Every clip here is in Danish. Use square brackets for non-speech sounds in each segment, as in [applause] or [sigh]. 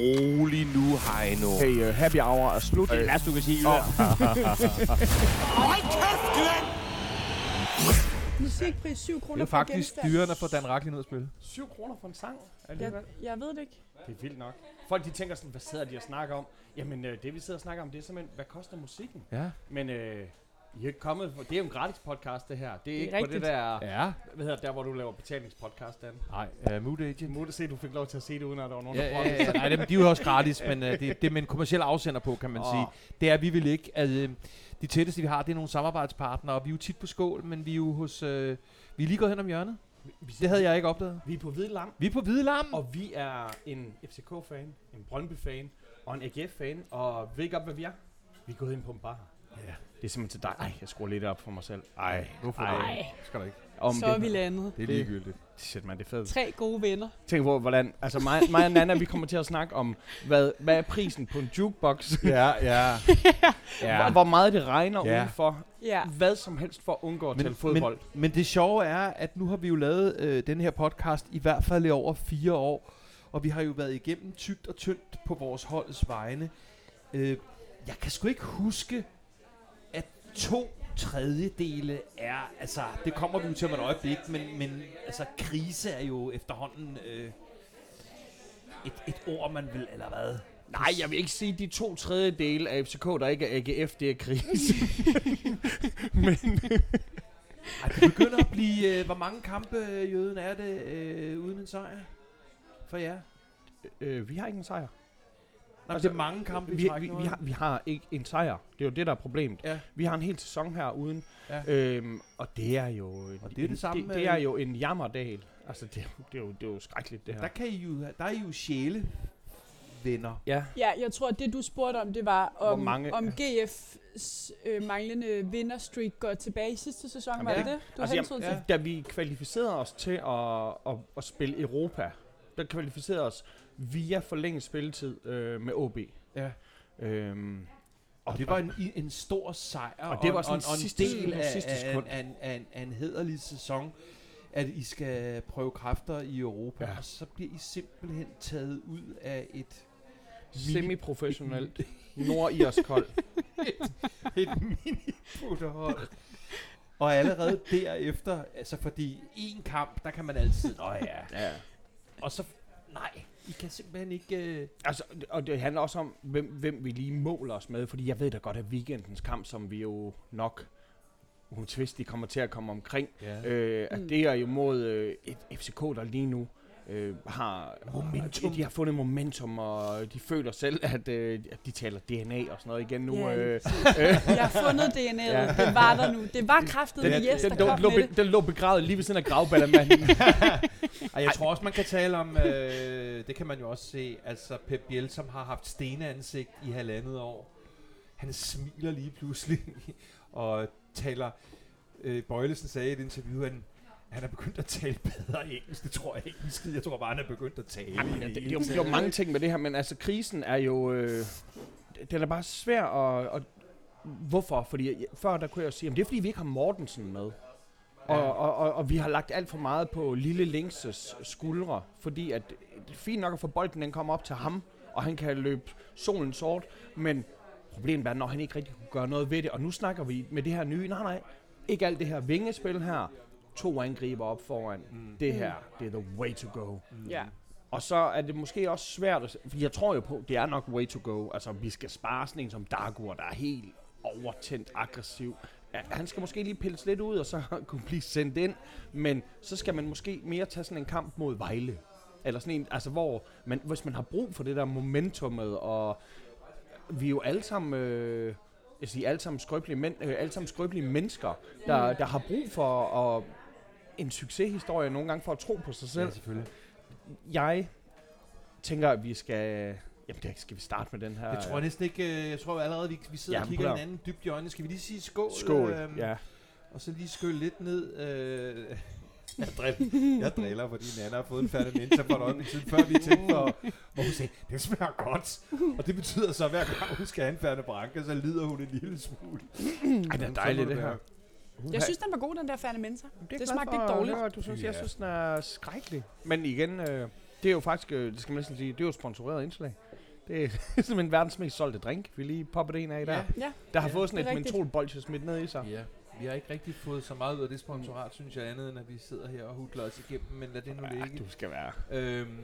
rolig nu, Heino. Hey, uh, happy hour er slut. Det er det værste, du kan sige. Åh. Musikpris 7 kroner Det er for faktisk styrende for Dan Racklin ud at spille. 7 kroner for en sang Jeg, alligevel. jeg ved det ikke. Det er vildt nok. Folk de tænker sådan, hvad sidder de og snakker om? Jamen, øh, det vi sidder og snakker om, det er simpelthen, hvad koster musikken? Ja. Men øh, I er ikke kommet, for, det er jo en gratis podcast, det her. Det er, er ikke på det der, Ja. hvad hedder det, der, hvor du laver betalingspodcast, Dan. Nej, uh, Mood Agent. Du se, du fik lov til at se det, uden at der var nogen, Ja, der ja, prøvede ja, nej, dem, de er jo også gratis, men uh, det, det er med en kommersiel afsender på, kan man Åh. sige. Det er, vi vil ikke, at uh, de tætteste, vi har, det er nogle samarbejdspartnere, og vi er jo tit på skål, men vi er jo hos... Uh, vi er lige gået hen om hjørnet. Vi, Det havde jeg ikke opdaget. vi er på Hvide Lam, Vi er på Hvide Lam. og vi er en FCK-fan, en Brøndby-fan og en AGF-fan. Og ved I godt, hvad vi er? Vi er gået ind på en bar. Ja. Det er simpelthen til dig. Ej, jeg skruer lidt op for mig selv. Ej, Hvorfor Ej. det? Skal der ikke. om Så det, er vi landet. Det er Det- ligegyldigt. Shit, man, det er fedt. Tre gode venner. Tænk på, hvordan... Altså, mig, mig og Nana, vi kommer til at snakke om, hvad, hvad er prisen på en jukebox? Ja, [laughs] ja. Hvor, hvor meget det regner Ja. udenfor. Ja. Hvad som helst for at undgå at Men- tælle fodbold. Men, men det sjove er, at nu har vi jo lavet øh, den her podcast i hvert fald i over fire år, og vi har jo været igennem tygt og tyndt på vores holds vegne. Øh, jeg kan sgu ikke huske, to tredjedele er, altså det kommer vi jo til om et øjeblik, men, men altså krise er jo efterhånden øh, et, et ord, man vil, eller hvad? Nej, jeg vil ikke sige, at de to tredjedele af FCK, der ikke er AGF, det er krise. [laughs] Men Ej, det begynder at blive, øh, hvor mange kampe, øh, jøden, er det øh, uden en sejr for jer? øh, vi har ikke en sejr. Nej, Altså, det er mange kampe, Vi, i træk vi, vi, ikke? har, vi har ikke en sejr. Det er jo det, der er problemet. Ja. Vi har en hel sæson her uden. Ja. Øhm, og det er jo... Og det er det samme Det, det er jo en jammerdal. Altså, det, er jo- det, er jo, det er jo skrækkeligt, det her. Der kan I jo, der er I jo sjæle venner. ja. Ja, jeg tror, at det du spurgte om, det var, om, mange- om GF's øh, manglende vinderstreak går tilbage i sidste sæson. Jamen, var det ja. det, du Altså, altså, hentede ja. til? Da vi kvalificerede os til at, at, at spille Europa, der kvalificerede os via forlænget spilletid øh, med OB. Ja. Øhm, Og det var en, en stor sejr, Og det var sådan og, og en sidste- del af, af, af, en- af, en- af en hederlig sæson, at I skal prøve kræfter i Europa, Ja. og så bliver I simpelthen taget ud af et semi-professionelt [laughs] nordirsk hold. et mini-putterhold. Og allerede derefter, altså fordi en kamp, der kan man altid, nå ja, Ja. og så, nej, I kan simpelthen ikke, øh, Altså, og det handler også om, hvem, hvem vi lige måler os med, fordi jeg ved da godt, at weekendens kamp, som vi jo nok utvistigt kommer til at komme omkring, ja. øh, at Mm. det er jo mod øh, et FCK, der lige nu øh, har Momentum. De, de har fundet momentum, og de føler selv, at, øh, at de taler DNA og sådan noget igen nu. Lige øh, Jeg [laughs] har fundet DNA'et. Ja. Det var der nu. Det var kraftet den, der den, den, kom lå, med det. den lå begravet lige ved siden af gravballermanden. [laughs] Og jeg tror også, man kan tale om, øh, det kan man jo også se, altså Pep Biel, som har haft steneansigt i halvandet år. Han smiler lige pludselig [laughs] og taler, øh, Bøjlesen sagde i et interview, at han, han er begyndt at tale bedre engelsk. Det tror jeg ikke en skid. Jeg tror bare, han er begyndt at tale. Jamen, i det, det, det, er det er jo mange ting med det her, men altså krisen er jo... Øh, den er bare svær at, at... Hvorfor? Fordi før der kunne jeg jo sige, at det er fordi, vi ikke har Mortensen med. Ja. Og, og, og, og vi har lagt alt for meget på Lille Linkses skuldre, fordi at det er fint nok at få bolden, den kommer op til ham, og han kan løbe solen sort, men problemet er, når han ikke rigtig kunne gøre noget ved det, og nu snakker vi med det her nye, nej nej, ikke alt det her vingespil her, to angriber op foran, Mm. det her, det er the way to go. Ja. Og så er det måske også svært, at, for jeg tror jo på, det er nok way to go. Altså, vi skal spare sådan en som Dagur, der er helt overtændt aggressiv. Ja, han skal måske lige pilles lidt ud, og så [laughs] kunne blive sendt ind. Men så skal man måske mere tage sådan en kamp mod Vejle. Eller sådan en, altså hvor man, hvis man har brug for det der momentummet, og vi er jo alle sammen, øh, jeg siger, alle sammen skrøbelige, mænd, øh, alle sammen skrøbelige mennesker, der, der har brug for at, en succeshistorie nogle gange for at tro på sig selv Ja, selvfølgelig. jeg tænker, at vi skal... Jamen, det skal vi starte med den her... Jeg tror næsten ikke, øh, jeg tror allerede, vi, vi sidder Ja, og kigger hinanden dybt i øjnene. Skal vi lige sige skål? Skål, øhm, ja. Og så lige skylle lidt ned. Øh, [laughs] jeg, driller, jeg driller, fordi Nana har fået en færdig mentor for et øjeblik siden, før vi tænkte for, hvor hun sagde, det smager godt. Og det betyder så, at hver gang hun skal have en færdig branke, så lider hun en lille smule. Ej, det er dejligt, det her. Jeg synes, den var god, den der Færne Mensa. Det glad smagte for ikke dårligt. høre, Du synes, jeg Ja. synes, den er skrækkelig. Men igen, øh, det er jo faktisk, øh, det skal man næsten sige, det er jo et sponsoreret indslag. Det er [laughs] simpelthen verdens mest solgte drink. Vi lige poppet en af der. Ja. Ja, Der har Ja, fået sådan det et rigtigt. mentolbolsje smidt ned i sig. Ja, vi har ikke rigtig fået så meget ud af det sponsorat, synes jeg, andet end at vi sidder her og hudler os igennem, men lad det nu Ja, ligge. du skal være. Øhm,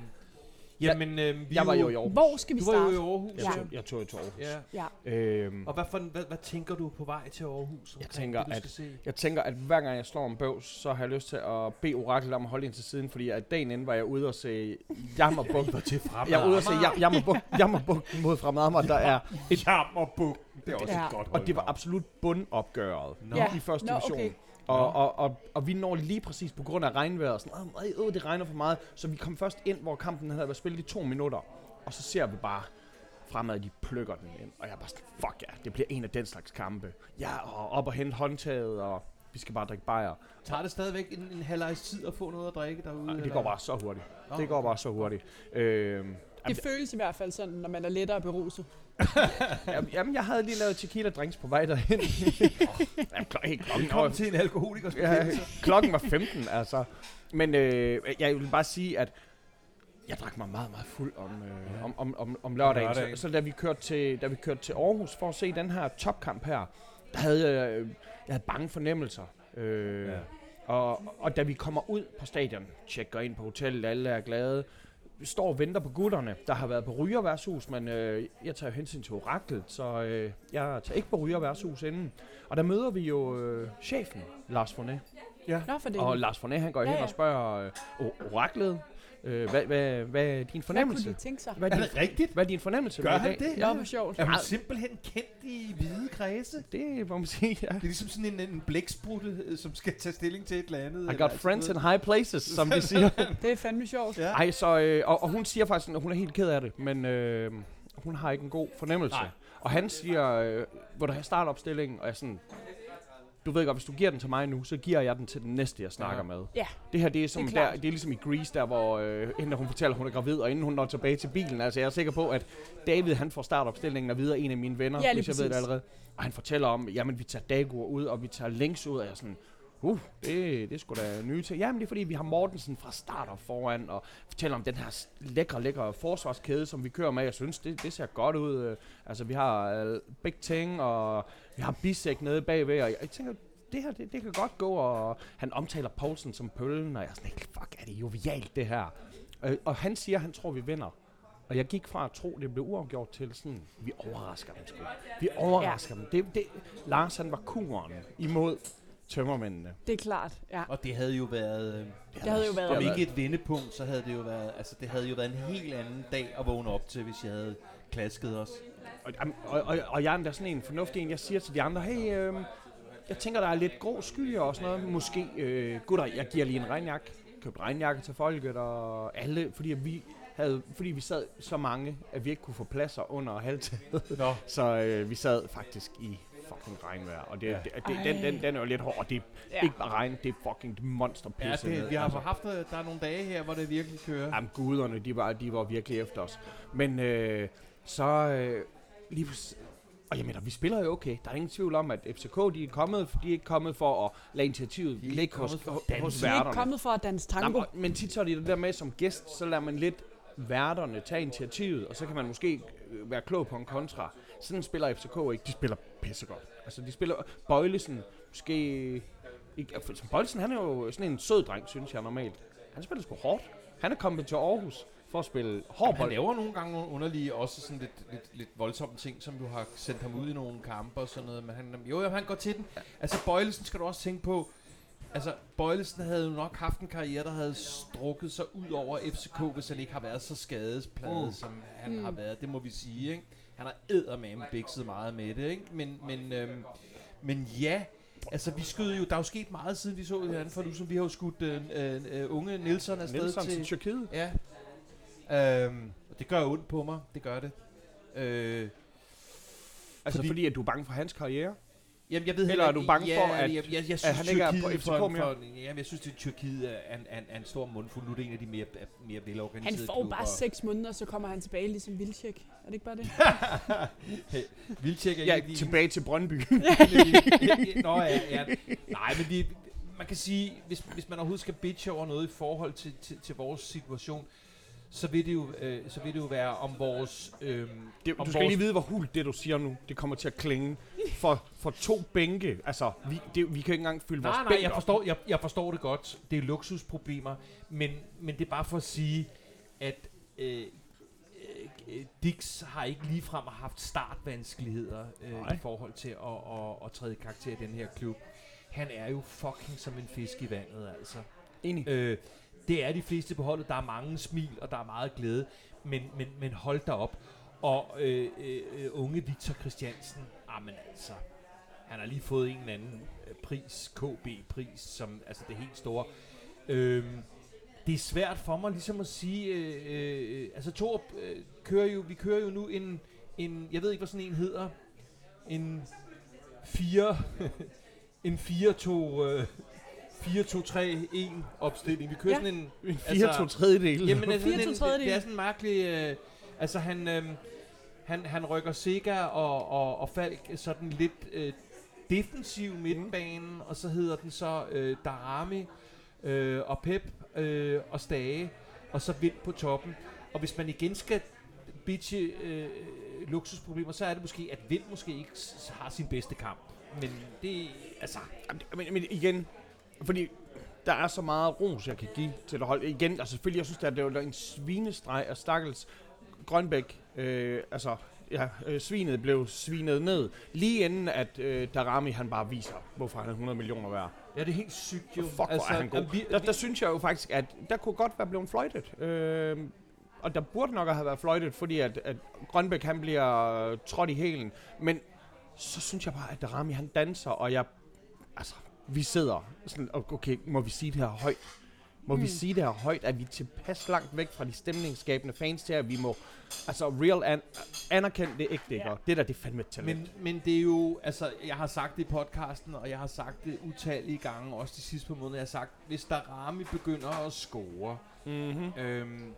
jamen, øhm, vi Jeg var jo i Aarhus. hvor skal vi Du var jo starte? i Aarhus. Jeg, tog, jeg tog til Aarhus. ja. Ja. Øhm, Og hvad, for, hvad, hvad tænker du på vej til Aarhus? omkring tænker, det, at- se? Jeg tænker, at hver gang jeg slår en bøvs, så har jeg lyst til at bede Orakel om at holde ind til siden, fordi at dagen inden var jeg ude og se Jammerbuk. [laughs] til fremad jeg var ude og se Jam- Jammerbuk, Jammerbuk mod Fremad Amager, der er et Jammerbuk. Det er også Ja. et godt og det var absolut bundopgøret Nå. Ja. i første division. okay. Og, og, og, og vi når lige præcis på grund af regnvejret, og sådan, åh, øh, det regner for meget. Så vi kom først ind, hvor kampen havde været spillet i to minutter. Og så ser vi bare fremad, de plukker den ind. Og jeg er bare sådan, fuck ja, det bliver en af den slags kampe. Ja, og op og hente håndtaget, og vi skal bare drikke bajer. Tager det stadigvæk en, en halvlejs tid at få noget at drikke derude? Det går bare så hurtigt. Det går bare så hurtigt. Øhm, Det føles i hvert fald sådan, når man er lettere beruset. [laughs] jamen, jeg havde lige lavet tequila drinks på vej derhen. [laughs] jamen, kl- hey, klokken, Velkommen var, til en alkoholikers ja, klokken var 15, altså. Men øh, jeg vil bare sige, at jeg drak mig meget, meget fuld om, øh, om, om, om, om lørdagen. Lørdagen. Så, så da, vi kørte til, da vi kørte til Aarhus for at se den her topkamp her, der havde jeg, øh, jeg havde bange fornemmelser. Øh, Ja. og, og da vi kommer ud på stadion, tjekker ind på hotellet, alle er glade, står og venter på gutterne, der har været på rygerværshus, men øh, jeg tager jo hensyn til oraklet, så øh, jeg tager ikke på rygerværshus inden. Og der møder vi jo øh, chefen, Lars Fornet. Nå, for det Og Lars Fornet, han går Ja, hen ja. og spørger øh, oraklet, øh, hvad, hvad, hvad er din Hvad kunne fornemmelse? de tænke sig? Hvad Er er, din, det rigtigt? hvad er din fornemmelse? Gør han det? Nå, hvor sjovt. Er hun Ja. simpelthen kendt i hvide kredse? Det må man sige, ja. Det er ligesom sådan en, en blæksprutte, øh, som skal tage stilling til et eller andet. I eller got friends in high places, som de siger. [laughs] Det er fandme sjovt. Ja. Ej, så, øh, og, og hun siger faktisk, at hun er helt ked af det, men øh, hun har ikke en god fornemmelse. Nej. Og han siger, øh, hvor der har startopstillingen, og jeg er sådan, du ved godt, hvis du giver den til mig nu, så giver jeg den til den næste, jeg snakker Ja. med. Ja. Det her, det er, som Det er er klart. der, det er ligesom i Grease, der hvor øh, hende, hun fortæller, at hun er gravid, og inden hun når tilbage til bilen, altså jeg er sikker på, at David, han får startopstillingen og videre en af mine venner, Ja, hvis jeg ved det præcis. allerede. Og han fortæller om, jamen vi tager Dagur ud, og vi tager Længs ud, og jeg sådan, Uh, det, det skulle da nye til. Jamen, det er fordi, vi har Mortensen fra start op foran, og fortæller om den her lækre, lækre forsvarskæde, som vi kører med. Jeg synes, det, det ser godt ud. Øh, Altså, vi har uh, Big Ting, og vi har Bisek nede bagved, og jeg, jeg tænker, det her, det, det kan godt gå, og han omtaler Poulsen som pøllen, og jeg er sådan, fuck, er det jovialt, det her. Øh, og han siger, han tror, vi vinder. Og jeg gik fra at tro, det blev uafgjort til sådan, vi overrasker dem sgu. Vi overrasker ja. dem. Det, det, Lars, han var kuren imod tømmermændene. Det er klart, ja. Og det havde jo været... Øh, Det havde jo været... om ikke et vendepunkt, så havde det jo været... Altså, det havde jo været en helt anden dag at vågne op til, hvis jeg havde klasket os. Og, og, og, og jeg er endda sådan en fornuftig en, jeg siger til de andre, hey, øh, jeg tænker, der er lidt grå sky og sådan noget. Måske, øh, gutter, jeg giver lige en regnjakke. Købte regnjakke til folket og alle, fordi vi havde, fordi vi sad så mange, at vi ikke kunne få pladser under halvtaget. Nå. [laughs] Så øh, vi sad faktisk i fucking regnvejr, og det, Ja. det, det, den, den, den er jo lidt hård, og det er Ja. ikke bare regn, det er fucking monster Ja, det, vi har altså. haft, øh, der er nogle dage her, hvor det virkelig kører. Jamen guderne, de var, de var virkelig efter os. Men øh, så øh, lige og jeg mener, vi spiller jo okay. Der er ingen tvivl om, at FCK de er kommet, de er ikke kommet for at lade initiativet De er ikke ligge hos, kommet for at hos, De er ikke kommet for at danse tango. men- men tit så er det det der med, som gæst, så lader man lidt værterne tage initiativet, og så kan man måske øh, være klog på en kontra. Sådan spiller FCK ikke. De spiller pissegodt. Altså, de spiller... Bøjlesen, måske... Ikke, Bøjlesen, han er jo sådan en sød dreng, synes jeg normalt. Han spiller sgu hårdt. Han er kommet til Aarhus for at spille hård Jamen, han bold. laver nogle gange nogle underlige, også sådan lidt, lidt, lidt voldsomme ting, som jo har sendt ham ud i nogle kampe og sådan noget, men han, jo, jo, han går til den. Altså, Bøjlesen skal du også tænke på, altså, Bøjlesen havde jo nok haft en karriere, der havde strukket sig ud over FCK, hvis han ikke har været så skadespladet, Mm. som han Mm. har været, det må vi sige, ikke? Han har eddermame bikset meget med det, ikke? Men, men, øhm, men ja, altså vi skød jo, der er jo sket meget siden vi så hinanden for nu, som vi har jo skudt øh, øh, øh, unge Nielsen afsted Nielsen til, til Tyrkiet. Ja. Øhm, og det gør ondt på mig. Det gør det. Øh, Altså Fordi- fordi, at du er bange for hans karriere. Jamen, jeg ved Eller heller er ikke- du bange ja, for, at- jeg, jeg, jeg synes, han ikke er på FCK for, mere? For, jamen, jeg synes, at Tyrkiet er en, en, er en stor mundfuld. Nu er det en af de mere, mere Han velorganiserede får klubber. bare seks måneder, så kommer han tilbage ligesom Vilcek. Er det ikke bare det? [laughs] Vildtjek er Ja, de- tilbage til Brøndby. [laughs] Nå ja, ja. Nej, men de, man kan sige, hvis, hvis man overhovedet skal bitche over noget i forhold til, til, til vores situation, så vil det jo, øh, så vil det jo være om vores... Øh, Det, om du skal vores- lige vide, hvor hult det, du siger nu, det kommer til at klinge. For, for to bænke, altså, vi, det, vi kan ikke engang fylde vores Nej, nej, bænk jeg op. forstår, jeg, jeg forstår det godt. Det er luksusproblemer, men, men det er bare for at sige, at øh, øh, Dix har ikke ligefrem haft startvanskeligheder øh, Nej. i forhold til at, at, at træde i karakter i den her klub. Han er jo fucking som en fisk i vandet, altså. Enig. Øh, det er de fleste på holdet. Der er mange smil, og der er meget glæde. Men, men, men hold da op. Og øh, øh, unge Victor Christiansen, jamen altså, han har lige fået en eller anden øh, pris, KB-pris, som altså det helt store. Øh, det er svært for mig ligesom at sige, øh, øh, altså Torp øh, kører jo, vi kører jo nu en, en, jeg ved ikke hvad sådan en hedder, en 4, [laughs] en 4-2, øh, 4-2-3-1 opstilling. Vi kører Ja. sådan en, Fire, altså- to tredjedele. Jamen, altså, Fire sådan to en, det, det er sådan en mærkelig... Øh, altså, han, øh, han, han rykker Sega og, og, og Falk sådan lidt øh, defensiv midtbanen, og så hedder den så øh, Darami øh, og Pep øh, og Stage, og så Vind på toppen. Og hvis man igen skal bitche øh, luksusproblemer, så er det måske, at Vind måske ikke har sin bedste kamp. Men det, altså... Men, men igen, fordi der er så meget ros, jeg kan give til det hold. Igen, altså selvfølgelig, jeg synes, at det var en svinestreg af Stakkels Grønbæk. Øh, altså, ja, øh, svinet blev svinet ned. Lige inden, at øh, Darami han bare viser, hvorfor han er 100 millioner værd. Ja, det er helt sygt jo. Fuck, hvor altså, er han god. vi- der, vi- der synes jeg jo faktisk, at der kunne godt være blevet fløjtet. Øh, og der burde nok have været fløjtet, fordi at, at Grønbæk han bliver øh, trådt i hælen. Men så synes jeg bare, at Darami han danser, og jeg... Altså, vi sidder sådan, okay, må vi sige det her højt? Må mm. vi sige det her højt? Er vi tilpas langt væk fra de stemningsskabende fans til, at vi må... Altså, real an, anerkende det ikke, det, Ja. ja. det der, det er fandme talent. Men, men det er jo, altså, jeg har sagt det i podcasten, og jeg har sagt det utallige gange, også de sidste par måneder, jeg har sagt, hvis der Rami begynder at score, Mm-hmm. øhm,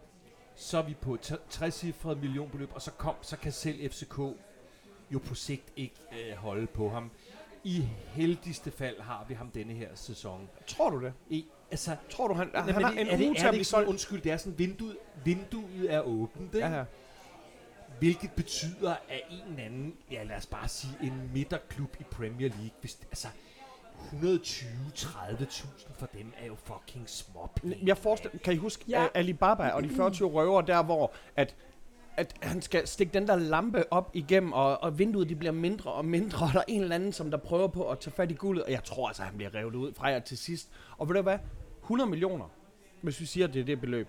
så er vi på et 60 millionbeløb, og så, kom, så kan selv FCK jo på sigt ikke øh, holde på ham. I heldigste fald har vi ham denne her sæson. Tror du det? I, altså, Tror du, han, nej, han har en er det, til er at det blive solgt? undskyld, det er sådan, vinduet, vinduet er åbent, ikke? Ja, ja. Hvilket betyder, at en eller anden, ja lad os bare sige, en midterklub i Premier League, hvis, altså 120-30.000 for dem er jo fucking små Jeg forestiller, kan I huske Ja. ja. Alibaba og de 40 røver der, hvor at, at han skal stikke den der lampe op igennem, og, og vinduet de bliver mindre og mindre, [laughs] og der er en eller anden, som der prøver på at tage fat i guldet, og jeg tror altså, han bliver revet ud fra jer til sidst. Og ved du hvad? 100 millioner, hvis vi siger, at det er det beløb.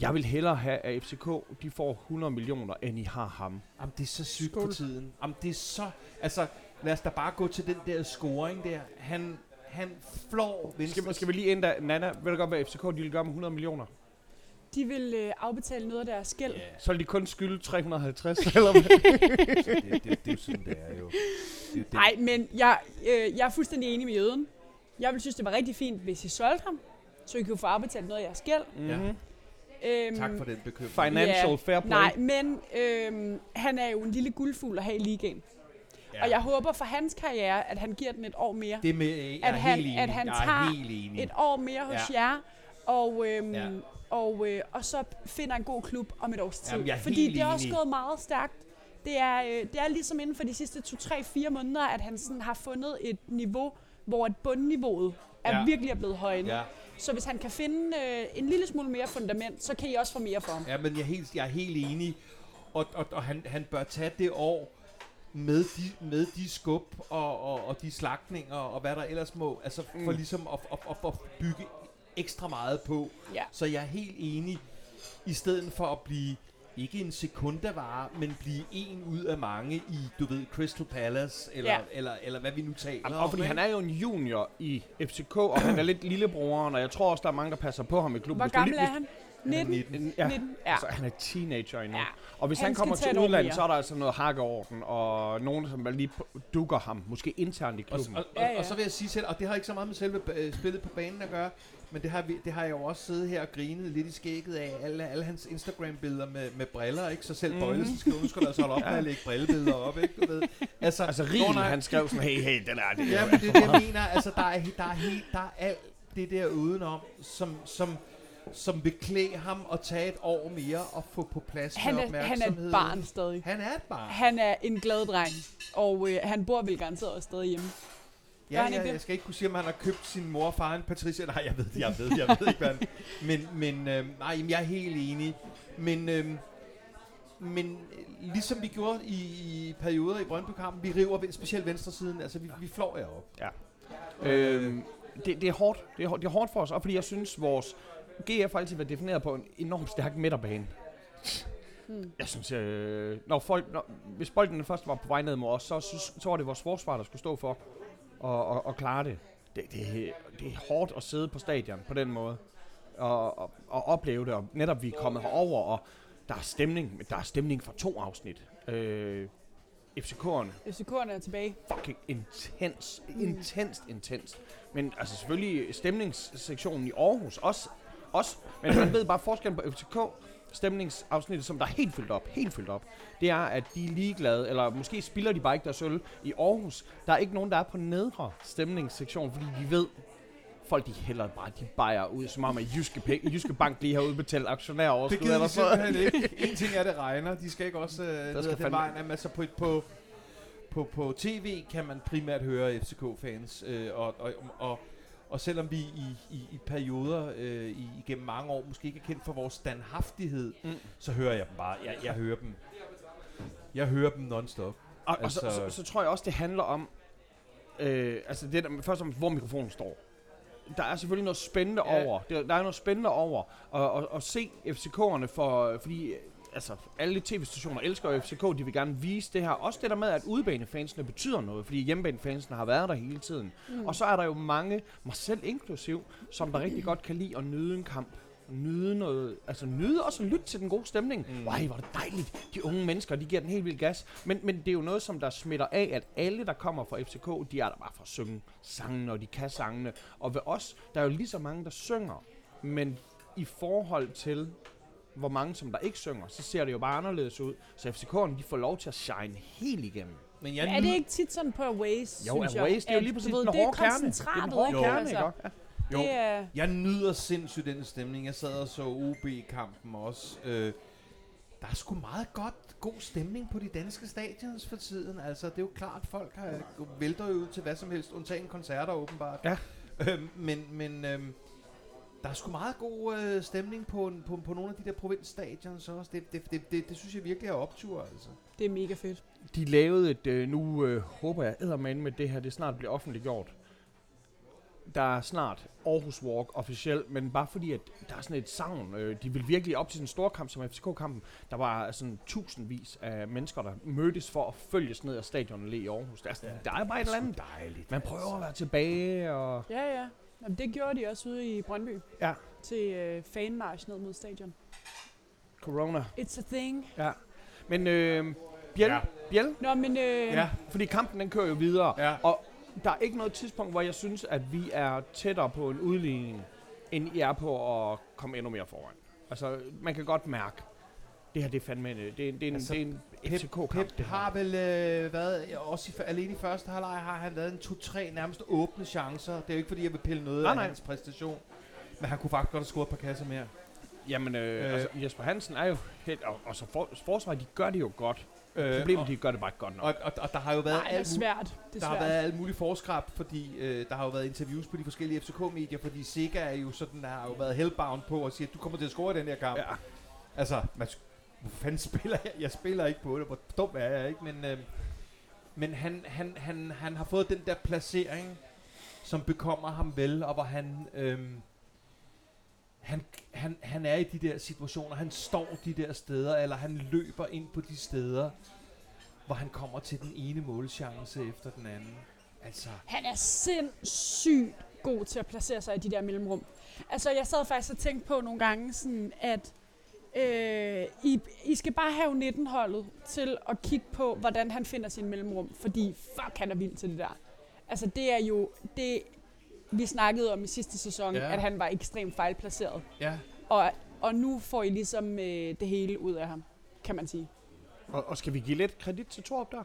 Jeg vil hellere have, at FCK de får 100 millioner, end I har ham. Jamen, det er så sygt Skål. for tiden. Jamen, det er så... Altså, lad os da bare gå til den der scoring der. Han, han flår venstre... Skal, skal vi lige ind der, Nana, ved du godt, hvad FCK de vil gøre med 100 millioner? De vil øh, afbetale noget af deres gæld. Ja, Så vil de kun skylde 350, [laughs] eller hvad? det, det, det, er jo sådan, det er jo. Er. Nej, men jeg, øh, jeg er fuldstændig enig med Jøden. Jeg vil synes, det var rigtig fint, hvis I solgte ham, så I kunne få afbetalt noget af jeres gæld. Mm-hmm. Øhm, Tak for den bekymring. Financial Ja, fair play. Nej, men øhm, han er jo en lille guldfugl at have i ligaen. Ja. Og jeg håber for hans karriere, at han giver den et år mere. Det med, jeg At han- helt enig. at han jeg er tager helt enig. Et år mere hos Ja. jer, og, øhm, Ja. Og, øh, og så finder en god klub om et års tid. Jamen, jeg er Fordi det er også gået meget stærkt. Det er, øh, det er ligesom inden for de sidste 2-3-4 måneder, at han sådan har fundet et niveau, hvor et bundniveauet er Ja. virkelig er blevet højnet. Ja. Så hvis han kan finde øh, en lille smule mere fundament, så kan I også få mere for ham. Ja, men jeg er helt, jeg er helt enig. Og, og, og han, han bør tage det år med de, med de skub og, og, og de slagtninger og hvad der ellers må, altså for Mm. ligesom at, at, at, at bygge ekstra meget på. Ja. Så jeg er helt enig, i stedet for at blive ikke en sekundavare, men blive en ud af mange i, du ved, Crystal Palace, eller, Ja. eller, eller hvad vi nu taler Jamen, om. og fordi han er jo en junior i FCK, og han er lidt lillebroren, og jeg tror også, der er mange, der passer på ham i klubben. Hvor gammel er han? 19? 19. Ja, 19? Ja. altså, han er teenager endnu. Ja. Og hvis Han han, kommer til udlandet, så er der altså noget hakkeorden, og nogen, som lige dukker ham, måske internt i Og, klubben. og, og, Ja, ja. og så vil jeg sige selv, og det har ikke så meget med selve øh, spillet på banen at gøre, men det har, vi, det har jeg jo også siddet her og grinet lidt i skægget af alle, alle hans Instagram-billeder med, med briller, ikke? Så selv mm. Bøjlesen skal nu skal der altså holde op med at lægge brillebilleder op, ikke? Du ved. Altså, Altså, Riel, han skrev sådan, hey, hey, den er det. Ja, men det er det, jeg mener. Altså, der er, der er, helt, der er alt det der udenom, som, som som vil klæde ham og tage et år mere og få på plads Han med er, han er opmærksomhed. et barn stadig. Han er et barn. Han er en glad dreng, og øh, han bor vel garanteret også stadig hjemme. Ja, ja, det? jeg skal ikke kunne sige, om han har købt sin mor og far en Patricia. Nej, jeg ved det, jeg ved det, jeg ved ikke, hvad han... [laughs] Men, men øh, nej, jamen, jeg er helt enig. Men, øh, men øh, ligesom vi gjorde i, i perioder i Brøndby-kampen, vi river specielt venstresiden, altså vi, vi flår jer op. Øhm, det, det, er hårdt. Det er, hårdt. det er hårdt for os, og fordi jeg synes, vores GF har altid været defineret på en enormt stærk midterbane. Hmm. Jeg synes, øh, når folk, når, hvis bolden først var på vej ned mod os, så, synes, så var det vores forsvar, der skulle stå for og, og, og klare det. Det, det. det er hårdt at sidde på stadion på den måde og, og, og opleve det, og netop vi er kommet herover og der er stemning, der er stemning for to afsnit. Øh, FCK'erne FCK'erne er tilbage. fucking intens. Mm. Intenst, intenst. Men altså selvfølgelig stemningssektionen i Aarhus også. også men man ved bare forskellen på FCK stemningsafsnittet, som der er helt fyldt op, helt fyldt op, det er, at de er ligeglade, eller måske spiller de bare ikke deres øl i Aarhus. Der er ikke nogen, der er på nedre stemningssektion, fordi de ved, folk de hælder bare, de bajer ud, som om at Jyske, Pæ- Jyske Bank lige har udbetalt aktionærer over. Det gider de simpelthen ikke. En ting er, det regner. De skal ikke også øh, ned skal den vejen. Jamen, altså på, på, på, på tv kan man primært høre FCK-fans. Øh, og, og, og, og selvom vi i, i, i perioder øh, i, igennem mange år måske ikke er kendt for vores standhaftighed, Mm. så hører jeg dem bare. Jeg, jeg hører dem. Jeg hører dem non-stop. Og, og så, Altså- så, så tror jeg også, det handler om, øh, altså det der, først om, hvor mikrofonen står. Der er selvfølgelig noget spændende Ja. over. Der, der er noget spændende over at, at, at se FCK'erne, for, fordi altså, alle tv-stationer elsker FCK, de vil gerne vise det her. Også det der med, at udebanefansene betyder noget, fordi hjemmebanefansene har været der hele tiden. Mm. Og så er der jo mange, mig selv inklusiv, som der rigtig godt kan lide at nyde en kamp. Nyde noget, altså nyde også at lytte til den gode stemning. Mm. Ej, hvor er det dejligt. De unge mennesker, de giver den helt vildt gas. Men, men det er jo noget, som der smitter af, at alle, der kommer fra FCK, de er der bare for at synge sangene, og de kan sangene. Og ved os, der er jo lige så mange, der synger. Men i forhold til, hvor mange som der ikke synger, så ser det jo bare anderledes ud. Så FCK'erne, de får lov til at shine helt igennem. Men Ja, er det ikke tit sådan på Aways, Jo, synes jeg? Aways, det er jo lige præcis ved, den det er hårde kerne. Det er den hårde ikke? kerne, Altså, ikke? Ja. Jo. Det er, Jeg nyder sindssygt den stemning. Jeg sad og så OB-kampen også. Øh, der er sgu meget godt, god stemning på de danske stadions for tiden. Altså, det er jo klart, folk har, vælter jo ud til hvad som helst, undtagen koncerter åbenbart. Ja. Øhm, men men øhm, der er sgu meget god øh, stemning på, på, på nogle af de der provinsstadions også. Det, det, det, det, det synes jeg virkelig er optur, altså. det er mega fedt. De lavede et, øh, nu øh, håber jeg eddermame med det her, det snart bliver offentliggjort. Der er snart Aarhus Walk officielt, men bare fordi, at der er sådan et savn. Øh, de vil virkelig op til sådan en stor kamp som FCK-kampen. Der var sådan tusindvis af mennesker, der mødtes for at følges ned ad stadionet i Aarhus. Der er, sådan, der er bare et eller andet. dejligt. Man prøver at være tilbage, og Ja, ja. Jamen, det gjorde de også ude i Brøndby. Ja. Til øh, fanmarsch ned mod stadion. corona. It's a thing. Ja. Men øh, Bjel, Ja. Bjel, Nå, men øh, ja. fordi kampen den kører jo videre. Ja. Og der er ikke noget tidspunkt, hvor jeg synes, at vi er tættere på en udligning, end I er på at komme endnu mere foran. Altså, man kan godt mærke, det her det er fandme en, det er, det er en, Altså, det er en Pep, FCK-kamp. Pep det har vel øh, været, også i, alene i første halvleg har han lavet en to-tre nærmest åbne chancer. Det er jo ikke fordi, jeg vil pille noget Nej, af nej. hans præstation. Men han kunne faktisk godt have scoret et par kasser mere. Jamen, øh, Øh. øh, altså, Jesper Hansen er jo helt, og, og så for, forsvaret, de gør det jo godt. Øh, Problemet, og, de gør det bare ikke godt nok. og, og, og, der har jo været nej, det er alt, svært. Det der er har svært. været alt muligt forskrab, fordi øh, der har jo været interviews på de forskellige FCK-medier, fordi Sega er jo sådan, der har jo været hellbound på og siger, at du kommer til at score i den her kamp. ja. Altså, man, hvor fanden spiller jeg? Jeg spiller ikke på det, hvor dum er jeg ikke? Men, øh, men han, han, han, han har fået den der placering, som bekommer ham vel, og hvor han, øh, han, han, han er i de der situationer, han står de der steder, eller han løber ind på de steder, hvor han kommer til den ene målchance efter den anden. Altså, Han er sindssygt god til at placere sig i de der mellemrum. Altså, jeg sad faktisk og tænkte på nogle gange, sådan, at øh, I, I skal bare have 19-holdet til at kigge på, hvordan han finder sin mellemrum. Fordi fuck, han er vild til det der. Altså, det er jo... Det, vi snakkede om i sidste sæson, Ja. ja. at han var ekstremt fejlplaceret. ja. Og, og nu får I ligesom øh, det hele ud af ham, kan man sige. Og, og skal vi give lidt kredit til Torp der?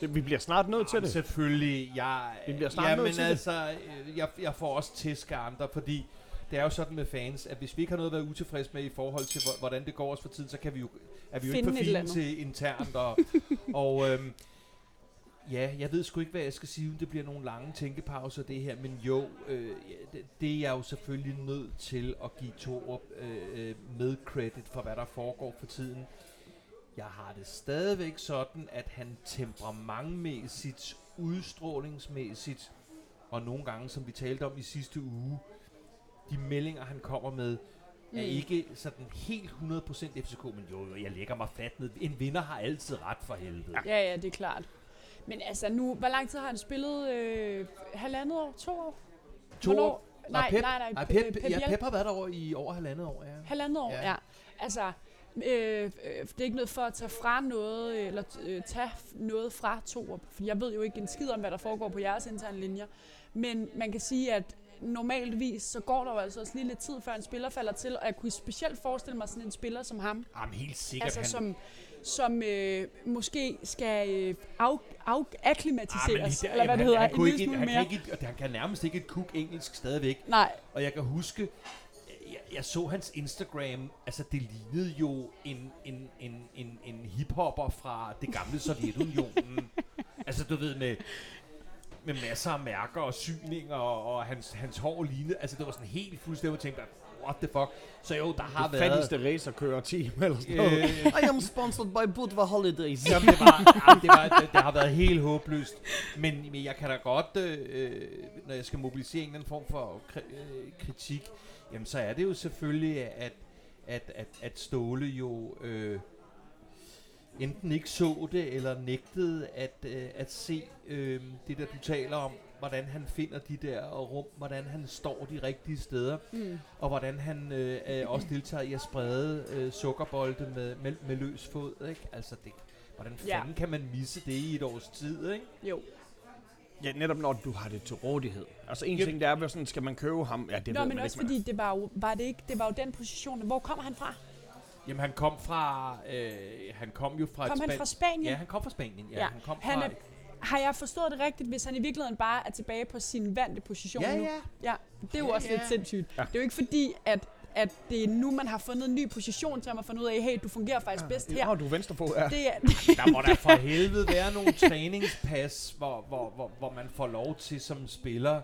Det, vi bliver snart nødt til det. Selvfølgelig. Jeg, Vi bliver snart jamen, nødt til det. altså, øh, jeg, jeg får også tæsk af andre, fordi det er jo sådan med fans, at hvis vi ikke har noget at være utilfredse med i forhold til, hvor- hvordan det går os for tiden, så kan vi jo, er vi jo ikke Finde for et eller fine til internt. Og, [laughs] og øhm, ja, jeg ved sgu ikke, hvad jeg skal sige, det bliver nogle lange tænkepauser, det her. Men jo, øh, det, det er jeg jo selvfølgelig nødt til at give Torup øh, øh, med credit for, hvad der foregår for tiden. Jeg har det stadigvæk sådan, at han temperamentmæssigt, udstrålingsmæssigt, og nogle gange, som vi talte om i sidste uge, de meldinger, han kommer med, er Mm. ikke sådan helt 100% FCK, men jo, jo, jeg lægger mig fladt ned. En vinder har altid ret for helvede. Ja, ja, det er klart. Men altså nu, hvor lang tid har han spillet? Øh, halvandet år? To år? To Hvornår? år. Nej, Pep, nej, nej. nej, Pe- Pep, Pep ja, Biel. Pep har været derovre i over halvandet år, ja. Halvandet år, Ja. ja. ja. Altså, øh, øh, det er ikke noget for at tage fra noget, øh, eller øh, tage noget fra Torup. For jeg ved jo ikke en skid om, hvad der foregår på jeres interne linjer. Men man kan sige, at normalvis, så går der jo altså også lige lidt tid, før en spiller falder til. Og jeg kunne specielt forestille mig sådan en spiller som ham, Jamen helt sikkert. altså han, som, som øh, måske skal øh, af, af, akklimatiseres, Ah, eller hvad det hedder, han, en kunne lille smule han, mere. kan ikke, han kan nærmest ikke et kuk engelsk stadigvæk. Nej, Og jeg kan huske, jeg, jeg så hans Instagram, altså det lignede jo en, en, en, en, en hiphopper fra det gamle Sovjetunionen. [laughs] altså du ved, med, med masser af mærker og syninger, og, og hans, hans hår lignede, altså det var sådan helt fuldstændig, jeg tænkte, what the fuck. Så jo, der har Det været... fattigste racerkører-team eller sådan noget. Øh, I am sponsored by Budva Holidays. Jamen, det, var, jamen, det, var, det, det har været helt håbløst. Men, men jeg kan da godt, øh, når jeg skal mobilisere en eller anden form for kri- øh, kritik, jamen så er det jo selvfølgelig, at, at, at, at Ståle jo øh, enten ikke så det, eller nægtede at, øh, at se øh, det der, du taler om, hvordan han finder de der rum, hvordan han står de rigtige steder, mm. og hvordan han øh, øh, også deltager i at sprede øh, sukkerbolde med, med, med løs fod, ikke? Altså, det, hvordan Ja. fanden kan man misse det i et års tid, ikke? jo. Ja, netop når du har det til rådighed. Altså en Yep. ting, det er, sådan, skal man købe ham? Ja, det Nå, ved men man også ikke. fordi, det var jo, var det, ikke, det var jo den position. Hvor kommer han fra? Jamen, han kom fra... Øh, han kom jo fra Kom han Span- fra Spanien? Ja, han kom fra Spanien. Ja, Ja. han kom Han fra... er- Har jeg forstået det rigtigt, hvis han i virkeligheden bare er tilbage på sin vante position ja, nu? ja. ja. Det er jo Ja, også ja. lidt sindssygt. Ja. Det er jo ikke fordi, at, at det er nu, man har fundet en ny position til ham og fundet ud af, hey, du fungerer faktisk bedst her. Nå, du er venstrefod, ja. Det er, [laughs] Der må der for [laughs] helvede være nogle træningspas, hvor, hvor, hvor, hvor man får lov til som spiller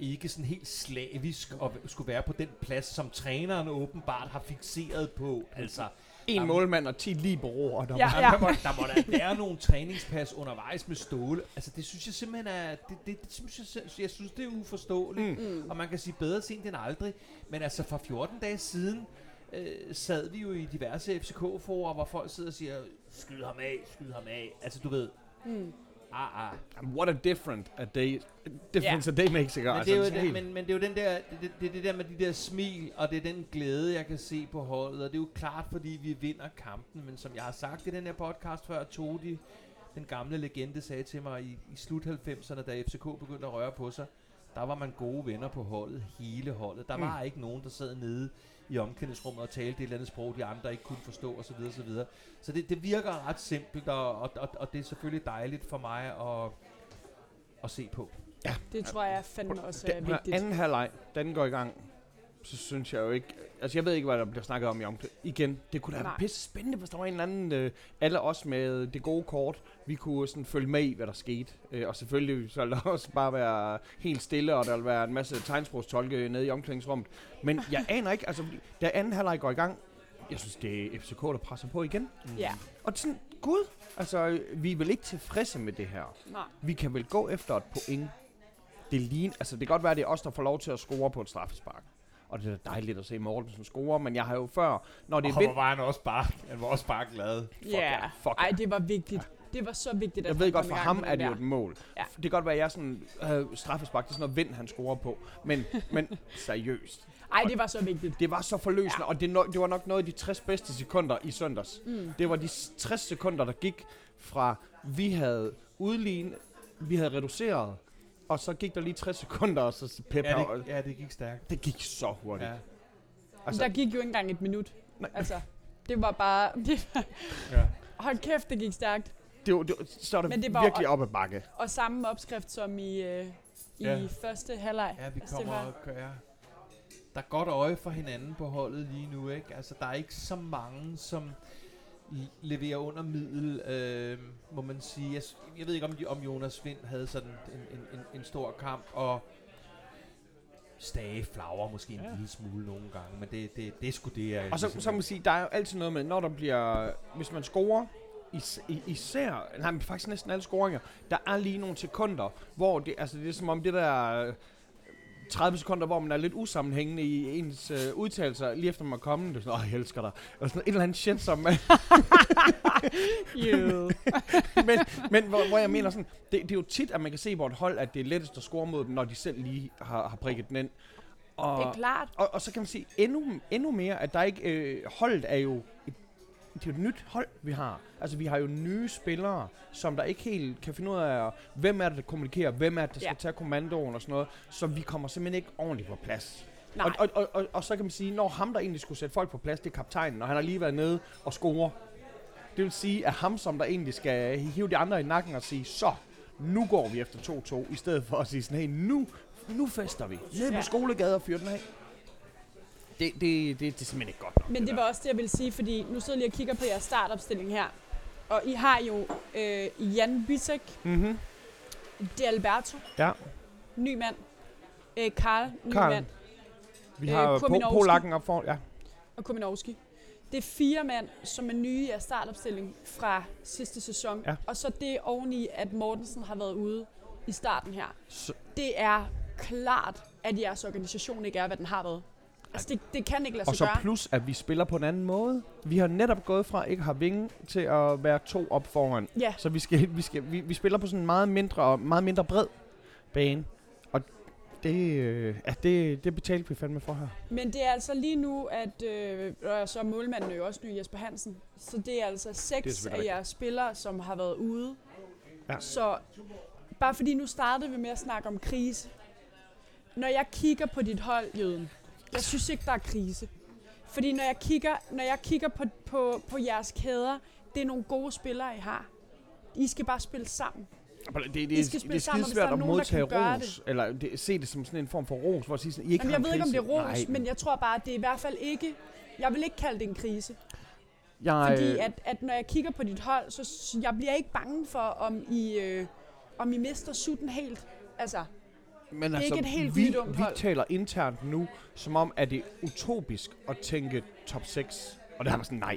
ikke sådan helt slavisk at skulle være på den plads, som træneren åbenbart har fixeret på. Altså, En målmand og 10 liberoer. Der Ja. ja. der, må, der må da være nogle træningspas undervejs med Ståle. Altså, det synes jeg simpelthen er... Det, det, det synes jeg, jeg synes, det er uforståeligt. Mm. Og man kan sige bedre sent end aldrig. Men altså for 14 dage siden øh, sad vi jo i diverse FCK-forer, hvor folk sidder og siger, skyd ham af, skyd ham af. Altså du ved, Mm. Ah, ah. What a different a day, difference a day makes, ikke? Men, Altså, det er jo sådan det, men, men det er jo den der, det, det, det, det der med de der smil, og det er den glæde, jeg kan se på holdet. Og det er jo klart, fordi vi vinder kampen. Men som jeg har sagt i den her podcast før, Todi, den gamle legende, sagde til mig i, i slut 90'erne, da FCK begyndte at røre på sig, der var man gode venner på holdet, hele holdet. Der Mm. var ikke nogen, der sad nede i omklædningsrummet og talte et eller andet sprog, de andre ikke kunne forstå osv. Så, videre. så det, det virker ret simpelt, og, og, og, og det er selvfølgelig dejligt for mig at, at se på. Det tror jeg fandme også er den vigtigt. anden halvleg, den går i gang, så synes jeg jo ikke... Altså, jeg ved ikke, hvad der bliver snakket om i omklæd. Igen, det kunne da være pisse spændende, hvis der var en eller anden... Øh, alle os med det gode kort, vi kunne sådan følge med i, hvad der skete. Øh, og selvfølgelig så ville der [laughs] også bare være helt stille, og der vil være en masse tegnsprogstolke nede i omklædningsrummet. Men jeg [laughs] aner ikke, altså, da anden halvleg går i gang, jeg synes, det er FCK, der presser på igen. Ja, Og sådan, gud, altså, vi er vel ikke tilfredse med det her. nej. Vi kan vel gå efter et point. Det ligner, altså det kan godt være, at det er os, der får lov til at score på et straffespark. Og det er dejligt at se Mortensen score, men jeg har jo før, når det er vind... var han også bare, han var også bare glad. Ja, fuck ej, det var vigtigt. Det var så vigtigt, at Jeg ved godt, for ham er det jo et mål. Ja. Det kan godt være, at jeg sådan, øh, straffespark, det er sådan noget vind, han scorer på. Men, men seriøst. Ej, det var så vigtigt. Det var så forløsende, ja. og det, no- det var nok noget af de 60 bedste sekunder i søndags. Mm. Det var de s- 60 sekunder, der gik fra, vi havde udlignet, vi havde reduceret, og så gik der lige 60 sekunder, og så Pep Ja, ja, det, ja, det gik stærkt. det gik så hurtigt. Ja. Altså, der gik jo ikke engang et minut. Nej. Altså, det var bare... [laughs] Det var, Ja. hold kæft, det gik stærkt. det, var, det, var, så er det, Men det var virkelig op ad bakke. Og samme opskrift som i, øh, i Ja. første halvleg. Ja, vi Altså, kommer var- og kører. der er godt øje for hinanden på holdet lige nu, ikke? Altså, der er ikke så mange, som leverer under middel, øh, må man sige. Jeg, jeg ved ikke, om, om Jonas Vind havde sådan en, en, en, en stor kamp, og Stage flagrer måske en Ja. lille smule nogle gange, men det, det, det er sgu det, jeg Og så, ligesom- så kan man sige, der er jo altid noget med, når der bliver, hvis man scorer, is, især, nej, men faktisk næsten alle scoringer, der er lige nogle sekunder, hvor det, altså det er som om det der 30 sekunder, hvor man er lidt usammenhængende i ens øh, udtalelser, lige efter man er kommet, det er sådan, åh, jeg elsker dig, og sådan et eller andet shit, som, [laughs] [laughs] men, men hvor, hvor jeg mener sådan, det, det er jo tit, at man kan se på et hold, at det er lettest at score mod dem, når de selv lige har, har prikket den ind. Og, det er klart. Og, og så kan man sige endnu, endnu mere, at der ikke... Øh, holdet er jo... Et, det er jo et nyt hold, vi har. Altså, vi har jo nye spillere, som der ikke helt kan finde ud af, hvem er det, der kommunikerer, hvem er det, der skal Ja. tage kommandoen og sådan noget. Så vi kommer simpelthen ikke ordentligt på plads. Nej. Og, og, og, og, så kan man sige, når ham, der egentlig skulle sætte folk på plads, det er kaptajnen, og han har lige været nede og score. Det vil sige, at ham, som der egentlig skal hive de andre i nakken og sige, så, nu går vi efter 2-2, i stedet for at sige sådan, hey, nu, nu fester vi. Nede Ja. på skolegade og fyre den af. Det, det, det, det er simpelthen ikke godt nok. Men det var også det, jeg ville sige, fordi nu sidder jeg lige og kigger på jeres startopstilling her. Og I har jo øh, Jan Bisek, Mm-hmm. De Alberto, Ja. ny mand, øh, Karl, ny Karl. mand, Vi Øh, har øh, Kominowski. Polakken op for, ja. og Kominowski. Det er fire mand, som er nye i jeres startopstilling fra sidste sæson. Ja. Og så det oveni, at Mortensen har været ude i starten her. Så, Det er klart, at jeres organisation ikke er, hvad den har været. Altså, det, det kan ikke lade og sig så gøre. plus, at vi spiller på en anden måde. Vi har netop gået fra ikke have vinge til at være to op foran. Ja, Så vi, skal, vi, skal, vi, vi spiller på sådan en meget mindre, meget mindre bred bane. Og det, øh, ja, det, det betalte vi fandme for her. men det er altså lige nu, at øh, og så er målmanden jo også ny Jesper Hansen. Så det er altså Det er seks af jeres spillere, som har været ude. Ja. Så bare fordi nu startede vi med at snakke om krise. Når jeg kigger på dit hold, Jøden, jeg synes ikke, der er krise. Fordi når jeg kigger, når jeg kigger på, på, på jeres kæder, det er nogle gode spillere, I har. I skal bare spille sammen. Det, det, I det, skal det spille er sammen, er at nogen, der modtage kan gøre ros. Eller det, se det som sådan en form for ros, hvor at sige sådan, I ikke Jamen, jeg ved ikke, om det er ros, Nej, men jeg tror bare, at det er i hvert fald ikke... Jeg vil ikke kalde det en krise. jeg, Fordi øh, at, at når jeg kigger på dit hold, så jeg bliver ikke bange for, om I, øh, om I mister sutten helt. Altså, Men er altså, ikke et helt vi, vi hold. taler internt nu, som om, at det er utopisk at tænke top 6. Og det har man sådan, nej.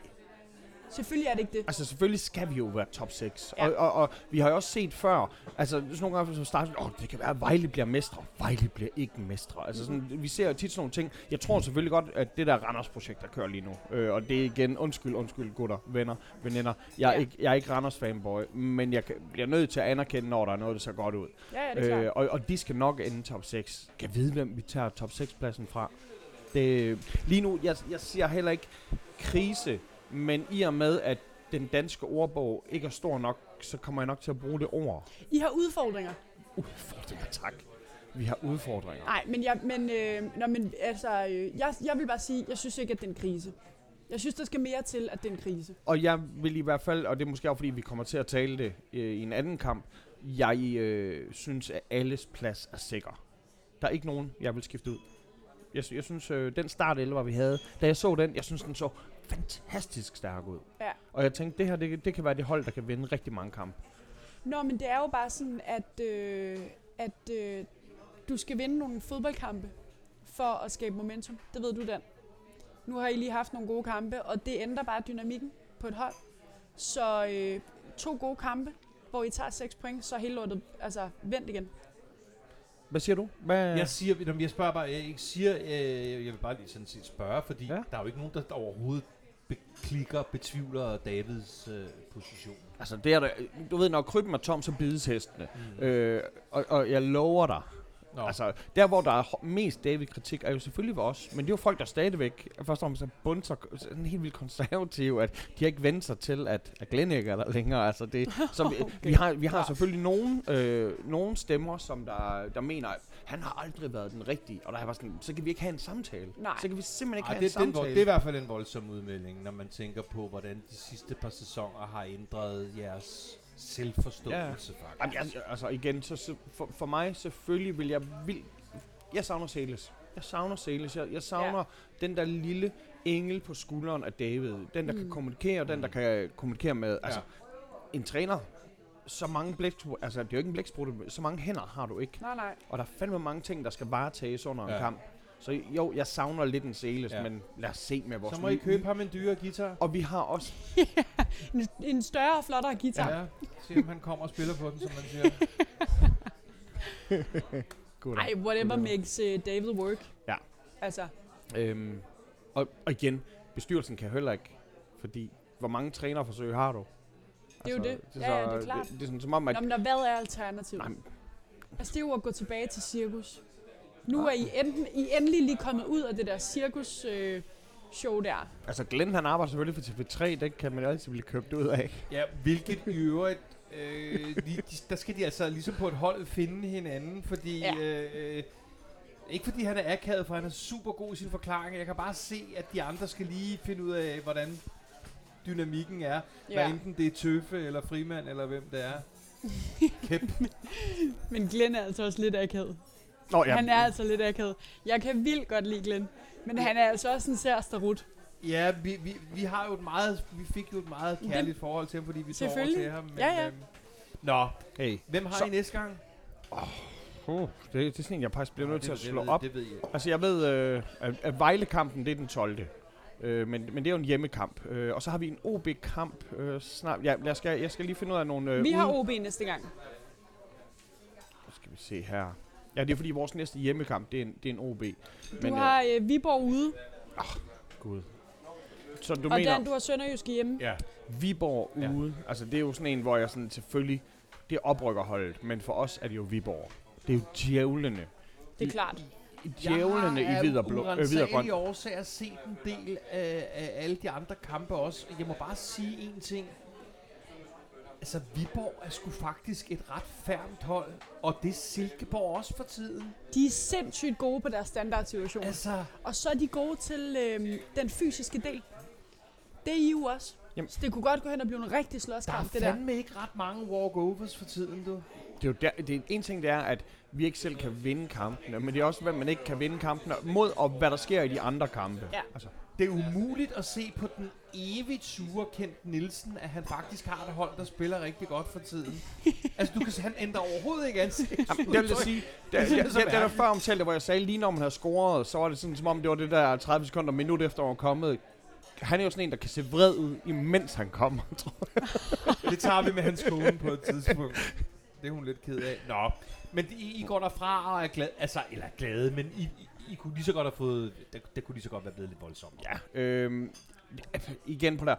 Selvfølgelig er det ikke det. Altså selvfølgelig skal vi jo være top 6. Ja. Og, og, og vi har jo også set før, altså sådan nogle gange så starter åh, det kan være, at Vejle bliver mestre. Vejle bliver ikke mestre. Altså sådan, vi ser jo tit sådan nogle ting. Jeg tror selvfølgelig godt, at det der Randers-projekt, der kører lige nu, øh, og det er igen, undskyld, undskyld, gutter, venner, veninder. Jeg er, Ja. ikke, jeg er ikke Randers-fanboy, men jeg bliver nødt til at anerkende, når der er noget, der ser godt ud. Ja, ja, det er klart. Øh, og, og de skal nok ende top 6. Kan vide, hvem vi tager top 6 pladsen fra. Det, lige nu, jeg, jeg siger heller ikke krise, men i og med, at den danske ordbog ikke er stor nok, så kommer jeg nok til at bruge det ord. I har udfordringer. Udfordringer, tak. Vi har udfordringer. Nej, men, jeg, men, øh, nå, men altså, øh, jeg, jeg vil bare sige, jeg synes ikke, at det er en krise. Jeg synes, der skal mere til, at det er en krise. Og jeg vil i hvert fald, og det er måske også fordi, vi kommer til at tale det øh, i en anden kamp, jeg øh, synes, at alles plads er sikker. Der er ikke nogen, jeg vil skifte ud. Jeg, jeg synes, øh, den start 11, vi havde, da jeg så den, jeg synes, den så fantastisk stærk ud. Ja. Og jeg tænkte, det her, det, det kan være det hold, der kan vinde rigtig mange kampe. Nå, men det er jo bare sådan, at, øh, at øh, du skal vinde nogle fodboldkampe for at skabe momentum. Det ved du, Dan. Nu har I lige haft nogle gode kampe, og det ændrer bare dynamikken på et hold. Så øh, to gode kampe, hvor I tager 6 point, så er hele lortet altså, vendt igen. Hvad siger du? Hvad? Jeg siger, når jeg spørger bare, jeg ikke siger, øh, jeg vil bare lige sådan set spørge, fordi Ja. ja. der er jo ikke nogen, der overhovedet beklikker, betvivler Davids øh, position. Altså, det er der, du ved, når krybben er tom, så bides hestene. Mm. Øh, og, og jeg lover dig, Nå. Altså, der hvor der er mest David-kritik, er jo selvfølgelig ved os. Men det er jo folk, der stadigvæk, først og fremmest er bunser, sådan helt vildt konservative, at de har ikke vendt sig til, at, at Glenn ikke er der længere. Altså, det, så vi, [laughs] Okay. vi har, vi har selvfølgelig nogen, øh, nogen stemmer, som der, der mener, at han har aldrig været den rigtige. Og der var sådan, så kan vi ikke have en samtale. Nej. Så kan vi simpelthen ikke Ej, have det, en den, samtale. det er i hvert fald en voldsom udmelding, når man tænker på, hvordan de sidste par sæsoner har ændret jeres selvforståelse, faktisk. Jamen, jeg, altså igen, så, for, for mig selvfølgelig vil jeg vil, jeg savner Sales. Jeg savner Celis. Jeg, jeg savner ja. den der lille engel på skulderen af David. Den, der mm. kan kommunikere, og den, der kan kommunikere med... Altså, en træner, så mange blæksprutte, altså det er jo ikke en blæksprutte, så mange hænder har du ikke. Nej, nej. Og der er fandme mange ting, der skal varetages under ja. En kamp. Så jo, jeg savner lidt en Celis, ja. Men lad os se med vores Så må I købe ham en dyre guitar. Og vi har også... [laughs] En, en større og flottere guitar. Ja. Ja, se om han kommer og spiller på den, som man siger. [laughs] Ej, whatever makes uh, David work. Ja. Altså, Øhm, og, og igen, bestyrelsen kan heller ikke, fordi hvor mange trænerforsøg har du? Det er jo det. Det Ja, ja, det er klart. Det, det er sådan som om, at... Nå, men der, hvad er alternativet? Nej, Altså, det er jo at gå tilbage til cirkus. Nu er I, enten, I endelig lige kommet ud af det der cirkus øh, show der. altså Glenn han arbejder selvfølgelig for TV3, det kan man altid blive købt ud af. Ja, hvilket i øvrigt... Øh, de, de, der skal de altså ligesom på et hold finde hinanden, fordi... Ja. Øh, ikke fordi han er akavet, for han er super god i sin forklaring. Jeg kan bare se, at de andre skal lige finde ud af, hvordan dynamikken er. Ja. Hvad enten det er Tøffe, eller Frimand, eller hvem det er. [laughs] Kæp. Men Glenn er altså også lidt akavet. Nå, Ja. Han er altså lidt akavet. Jeg kan vildt godt lide Glenn. Men han er altså også en sær starut. Ja, vi, vi, vi har jo et meget, vi fik jo et meget kærligt forhold til ham, fordi vi tog over til ham. Men, Ja, ja. øhm, Nå, Hey, hvem har Så- I næste gang? uh, det, det er sådan en, jeg faktisk bliver nødt til at det, slå ved, op. Det ved jeg. Altså jeg ved, øh, at, at Vejle-kampen, det er den 12. Øh, men, men det er jo en hjemmekamp. Øh, og så har vi en OB-kamp øh, snart. Ja, jeg skal, jeg skal lige finde ud af nogle... Øh, Vi har OB næste gang. Nu skal vi se her. Ja, det er fordi vores næste hjemmekamp, det er en, det er en OB. Du Men, har øh, Viborg ude, øh, Gud. Så du og mener Dan, du har Sønderjysk hjemme. Ja. Viborg Ja. ude? Altså det er jo sådan en, hvor jeg sådan selvfølgelig... Det er oprykkerholdet, men for os er det jo Viborg. Det er jo djævlene. Det er klart. Djævlene i hvid og blå. Øh, hvid og grøn. Jeg årsager set en del af, af alle de andre kampe også. Jeg må bare sige en ting. Altså, Viborg er sgu faktisk et ret færmt hold. Og det er Silkeborg også for tiden. De er sindssygt gode på deres standardsituation. Altså, Og så er de gode til øh, den fysiske del. Det er I jo også. Jamen. Så det kunne godt gå hen og blive en rigtig der er slåskamp, det der. fandme ikke ret mange walkovers for tiden, du. Det er jo der, det er, en ting det er, at vi ikke selv kan vinde kampene, men det er også, hvad man ikke kan vinde kampene mod, og hvad der sker i de andre kampe. Ja. Altså, Det er umuligt at se på den evigt sure Kent Nielsen, at han faktisk har et hold, der spiller rigtig godt for tiden. [laughs] altså, du kan han ændrer overhovedet ikke ansigt. Jamen, det vil sige, [laughs] det, det, det, det, der før omtalte, hvor jeg sagde, lige når man havde scoret, så var det sådan, som om det var det der 30 sekunder minut efter, han var kommet. Han er jo sådan en, der kan se vred ud, imens han kommer, [laughs] tror jeg. Det tager vi med hans kone på et tidspunkt. Det er hun lidt ked af. Nå, men I, I går derfra og er glade, altså, eller glade, men I, I, I kunne lige så godt have fået, det, det kunne lige så godt være blevet lidt voldsomt. Ja, øhm, igen på der.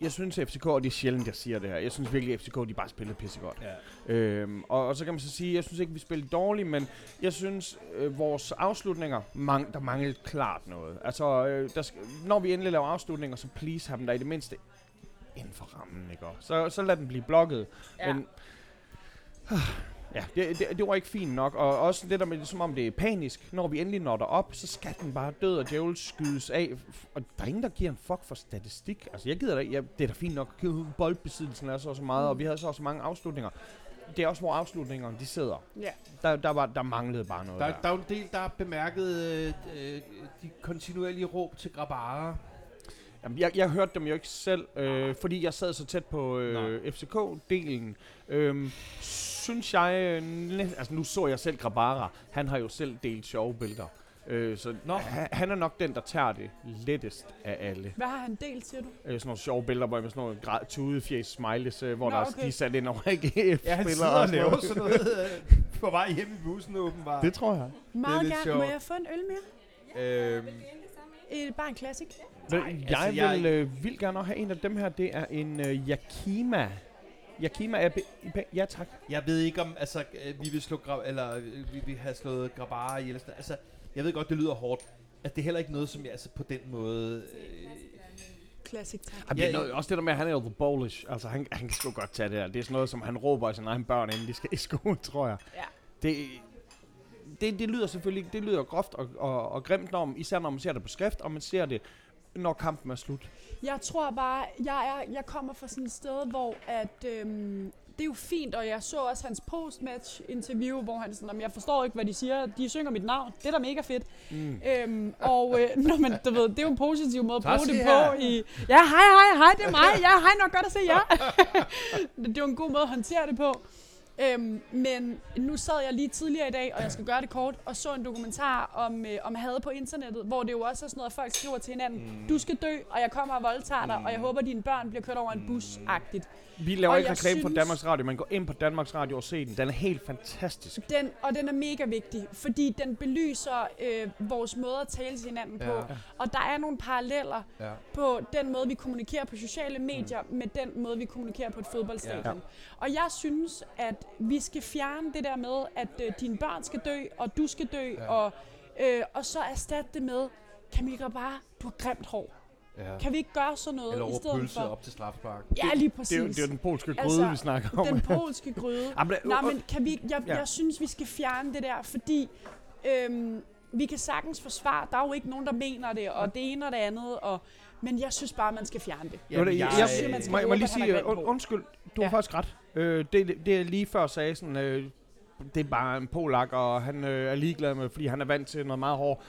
Jeg synes, at FCK, og det er sjældent, jeg siger det her, jeg synes virkelig, at FCK, de bare spillede pissegodt. Ja. Øhm, og, og så kan man så sige, jeg synes ikke, vi spillede dårligt, men jeg synes, øh, vores afslutninger, mang, der manglede klart noget. Altså, øh, der skal, når vi endelig laver afslutninger, så please have dem der i det mindste inden for rammen, ikke? Så, så lad den blive blokket. Ja. Men, ja, det, det, det var ikke fint nok. Og også det der med, som om det er panisk. Når vi endelig når derop, så skal den bare død og djævel skydes af. Og der er ingen, der giver en fuck for statistik. Altså, jeg gider da. Ja, det er da fint nok. Boldbesiddelsen er så og så meget, og vi havde så også mange afslutninger. Det er også, hvor afslutningerne de sidder. Ja. Der, der, var, der manglede bare noget Der, der. der er jo en del, der har bemærket øh, øh, de kontinuerlige råb til Grabara. Jamen, jeg, jeg hørte dem jo ikke selv, øh, fordi jeg sad så tæt på øh, FCK-delen. Øhm, synes jeg... Øh, næ- altså, nu så jeg selv Grabara. Han har jo selv delt sjove billeder. Øh, så Nå. han, han er nok den, der tager det lettest af alle. Hvad har han delt, siger du? Øh, sådan nogle sjove billeder, hvor jeg med sådan nogle gra- tudefjes smileys, øh, hvor Nå, der okay. de er sat ind over AGF Ja, han [laughs] spillere sidder og sådan laver noget. sådan noget øh, på vej hjem i bussen åbenbart. Det tror jeg. Meget gerne. Må jeg få en øl mere? Øhm, Øh, bare en classic. Nej, jeg altså, jeg- vil øh, vil gerne have en af dem her. Det er en øh, Yakima. Yakima er... Ja, tak. jeg ved ikke om, altså, øh, vi vil slå Gra- eller øh, vi vil have slået Grabara ihjel. sådan- Altså, jeg ved godt, det lyder hårdt. At det er heller ikke noget, som jeg altså, på den måde... Øh, Classic, tak. Ja, det er noget, også det der med, at han er jo the bullish. Altså, han, han kan sgu godt tage det der. Det er sådan noget, som han råber af sine egne børn, inden de skal i skole, [laughs] tror jeg. Ja. Det, det, det lyder selvfølgelig det lyder groft og, og, og grimt, når, man- især når man ser det på skrift, og man ser det når kampen er slut? Jeg tror bare, jeg, er, jeg kommer fra sådan et sted, hvor at, øhm, det er jo fint, og jeg så også hans post-match-interview, hvor han sådan, "Jamen, jeg forstår ikke, hvad de siger. De synger mit navn. Det er da mega fedt. Mm. Øhm, og øh, [laughs] nå, men, du ved, det er jo en positiv måde at bruge det her. på. I, ja, hej, hej, hej, det er mig. Ja, hej, nok godt at se jer. [laughs] det er jo en god måde at håndtere det på. Øhm, men nu sad jeg lige tidligere i dag, og jeg skal gøre det kort, og så en dokumentar om, øh, om had på internettet, hvor det jo også er sådan noget, at folk skriver til hinanden, mm. du skal dø, og jeg kommer og voldtager dig, og jeg håber, at dine børn bliver kørt over en bus-agtigt. Vi laver Og ikke reklame synes- Danmarks Radio, man går ind på Danmarks Radio og ser den. Den er helt fantastisk. Den, og den er mega vigtig, fordi den belyser øh, vores måde at tale til hinanden på. Ja. Og der er nogle paralleller Ja. på den måde, vi kommunikerer på sociale medier, mm. med den måde, vi kommunikerer på et fodboldstadion. Ja. Og jeg synes, at vi skal fjerne det der med, at øh, dine børn skal dø, og du skal dø, Ja. og, øh, og så erstatte det med, Camille bare, du har grimt hår. ja. Kan vi ikke gøre sådan noget Eller i stedet pølse for? op til strafspark. Ja, lige Det præcis. er, jo, det er jo den polske gryde, Altså, vi snakker om. den polske gryde. [laughs] Jamen, det- Nej, men kan vi, jeg, Ja. jeg synes, vi skal fjerne det der, fordi øhm, vi kan sagtens forsvare, der er jo ikke nogen, der mener det, og det ene og det andet, og, men jeg synes bare, man skal fjerne det. Det, jeg, jeg jeg, synes, man skal må, jeg må lige sige, und, hår. undskyld, du Ja. har faktisk ret. Øh, det, det, det jeg lige før sagde, sådan, øh, det er bare en polak, og han øh, er ligeglad med, fordi han er vant til noget meget hårdt.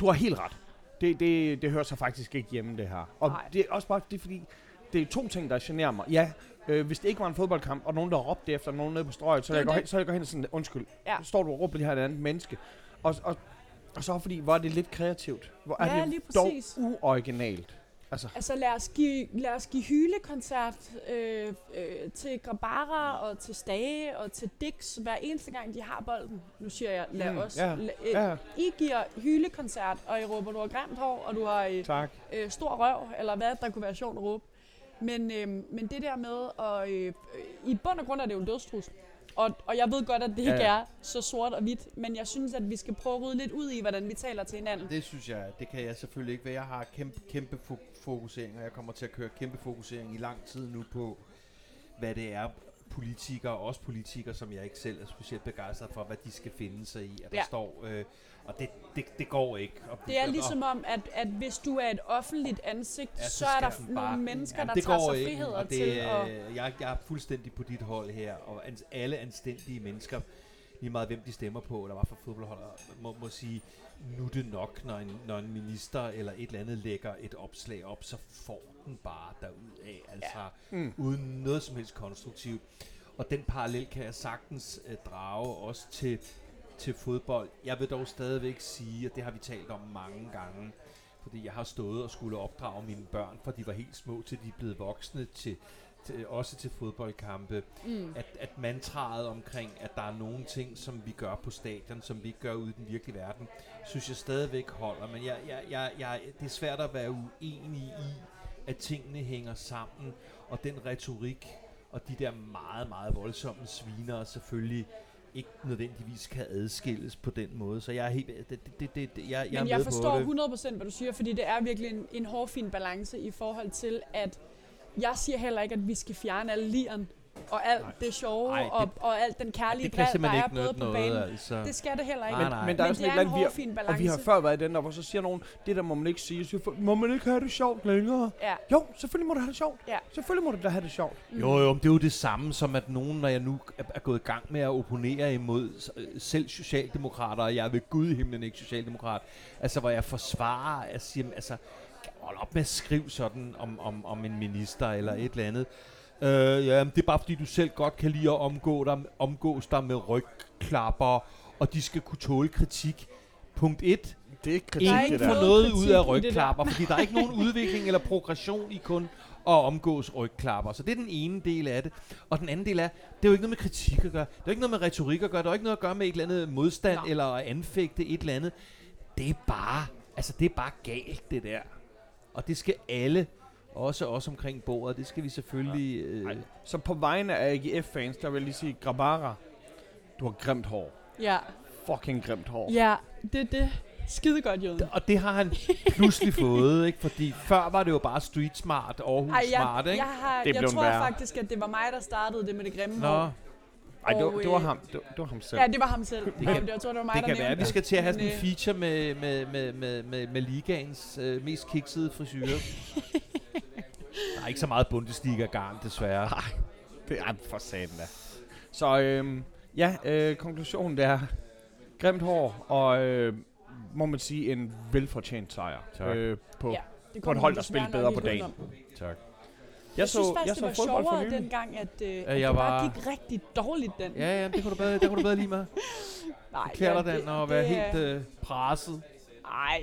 Du har helt ret. Det, det, det hører sig faktisk ikke hjemme, det her. Og Nej. det er også bare det er fordi, det er to ting, der generer mig. Ja, øh, hvis det ikke var en fodboldkamp, og nogen, der råbte efter nogen nede på strøget, så Det jeg går hen, så jeg går hen og sådan, undskyld, Ja. så står du og råber det her et andet menneske. Og, og, og så fordi, hvor er det lidt kreativt. Hvor er Ja, det lige dog uoriginalt. Altså, Altså lad os give, lad os give hylekoncert øh, øh, til Grabara og til Stage og til Dix hver eneste gang, de har bolden. Nu siger jeg, lad Mm, os. ja, La, øh, ja, I giver hylekoncert, og I råber, du har grimt hår, og du har øh, tak. øh, stor røv, eller hvad der kunne være sjovt at råbe. Men, øh, men det der med, at, øh, øh, i bund og grund er det jo en dødstrus. Og, og jeg ved godt, at det Ja, ikke ja. er så sort og hvidt, men jeg synes, at vi skal prøve at rydde lidt ud i, hvordan vi taler til hinanden. Det synes jeg, det kan jeg selvfølgelig ikke, for jeg har kæmpe, kæmpe fo- fokusering, og jeg kommer til at køre kæmpe fokusering i lang tid nu på, hvad det er, politikere, også politikere, som jeg ikke selv er specielt begejstret for, hvad de skal finde sig i, at der Ja. står, øh, og det, det, det går ikke. Og, Det er og- ligesom om, at, at hvis du er et offentligt ansigt, Ja, så så, er der den nogle bare- mennesker, Jamen, der tager sig ikke, friheder og det, til øh, jeg, jeg er fuldstændig på dit hold her, og ans, alle anstændige mennesker, lige meget hvem de stemmer på, eller hvad for fodboldholder, må, må sige, nu det nok, når en, når en minister eller et eller andet lægger et opslag op, så får den bare derud af, altså ja. Mm. uden noget som helst konstruktivt. Og den parallel kan jeg sagtens øh, drage også til, til fodbold. Jeg vil dog stadigvæk sige, og det har vi talt om mange gange, fordi jeg har stået og skulle opdrage mine børn, fra de var helt små til de er blevet voksne, til, til, også til fodboldkampe, Mm. at, at mantraet omkring, at der er nogle ting, som vi gør på stadion, som vi ikke gør ude i den virkelige verden, synes jeg stadigvæk holder. Men jeg, jeg, jeg, jeg, det er svært at være uenig i, at tingene hænger sammen, og den retorik, og de der meget, meget voldsomme sviner selvfølgelig ikke nødvendigvis kan adskilles på den måde. Så jeg er helt... Det, det, det, det, jeg, jeg Men jeg forstår det. 100% hvad du siger, fordi det er virkelig en, en hårfin balance i forhold til, at jeg siger heller ikke, at vi skal fjerne alle liren og alt Nej. det sjove Nej, det- og, og alt den kærlige det kan dræt, der er ikke både på noget, banen. altså. Det skal det heller ikke. Nej, Men, nej. men der er Men sådan det et er en vi har, hårfin og vi balance. har før været i den der, hvor så siger nogen, det der må man ikke sige. Så må man ikke have det sjovt længere? Ja. Jo, selvfølgelig må du have det sjovt. Ja. Selvfølgelig må du da have det sjovt. Mm. Jo, jo, men det er jo det samme som, at nogen, når jeg nu er, er gået i gang med at opponere imod øh, selv socialdemokrater, og jeg er ved Gud i himlen ikke socialdemokrat, altså hvor jeg forsvarer, at sige, altså, hold op med at skrive sådan om, om, om en minister eller et eller andet. Øh, ja, men det er bare fordi, du selv godt kan lide at omgå dig, omgås dig med rygklapper, og de skal kunne tåle kritik. Punkt 1. Det er ikke Der er Ingen ikke får noget ud kritik af rygklapper, fordi der er ikke nogen udvikling eller progression i kun at omgås rygklapper. Så det er den ene del af det. Og den anden del er, det er jo ikke noget med kritik at gøre. Det er jo ikke noget med retorik at gøre. Det er jo ikke noget at gøre med et eller andet modstand Nej. eller at anfægte et eller andet. Det er bare, altså det er bare galt, det der. Og det skal alle, også os omkring bordet, det skal vi selvfølgelig... Øh. Så på vegne af AGF-fans, der vil jeg lige sige, Grabara, du har grimt hår. Ja, Fucking grimt hår. ja, det er det. Skide godt, Jøden. og det har han pludselig [laughs] fået, ikke? Fordi før var det jo bare street smart, Aarhus Ej, smart, jeg, ikke? jeg, har, Det jeg tror værre. faktisk, at det var mig, der startede det med det grimme Nå, hår. Ej, det, var, det, var øh, ham, det, var- det var ham selv. Ja, det var ham selv. Det kan- kan, jeg tror, det var mig, Det der kan være, at vi skal til at have sådan en øh, feature med, med, med, med, med, med, ligaens øh, mest kiksede frisyrer. [laughs] Der er ikke så meget Bundesliga-garn, desværre. Det er for satan da. Så øhm, ja, øh, konklusionen det er grimt hår og øh, må man sige en velfortjent sejr. Tak. Øh, på. Ja, det på et hold, der spillede nok bedre på udenom. Tak. Jeg synes så, faktisk, jeg det så var fodbold for sjovere nylig. dengang, at, øh, at jeg det bare var- gik rigtig dårligt den. Ja, ja, det kunne du bedre, det kunne du bedre lige med. [laughs] Nej, Klæder ja, den at være det helt er- øh, presset. Ej.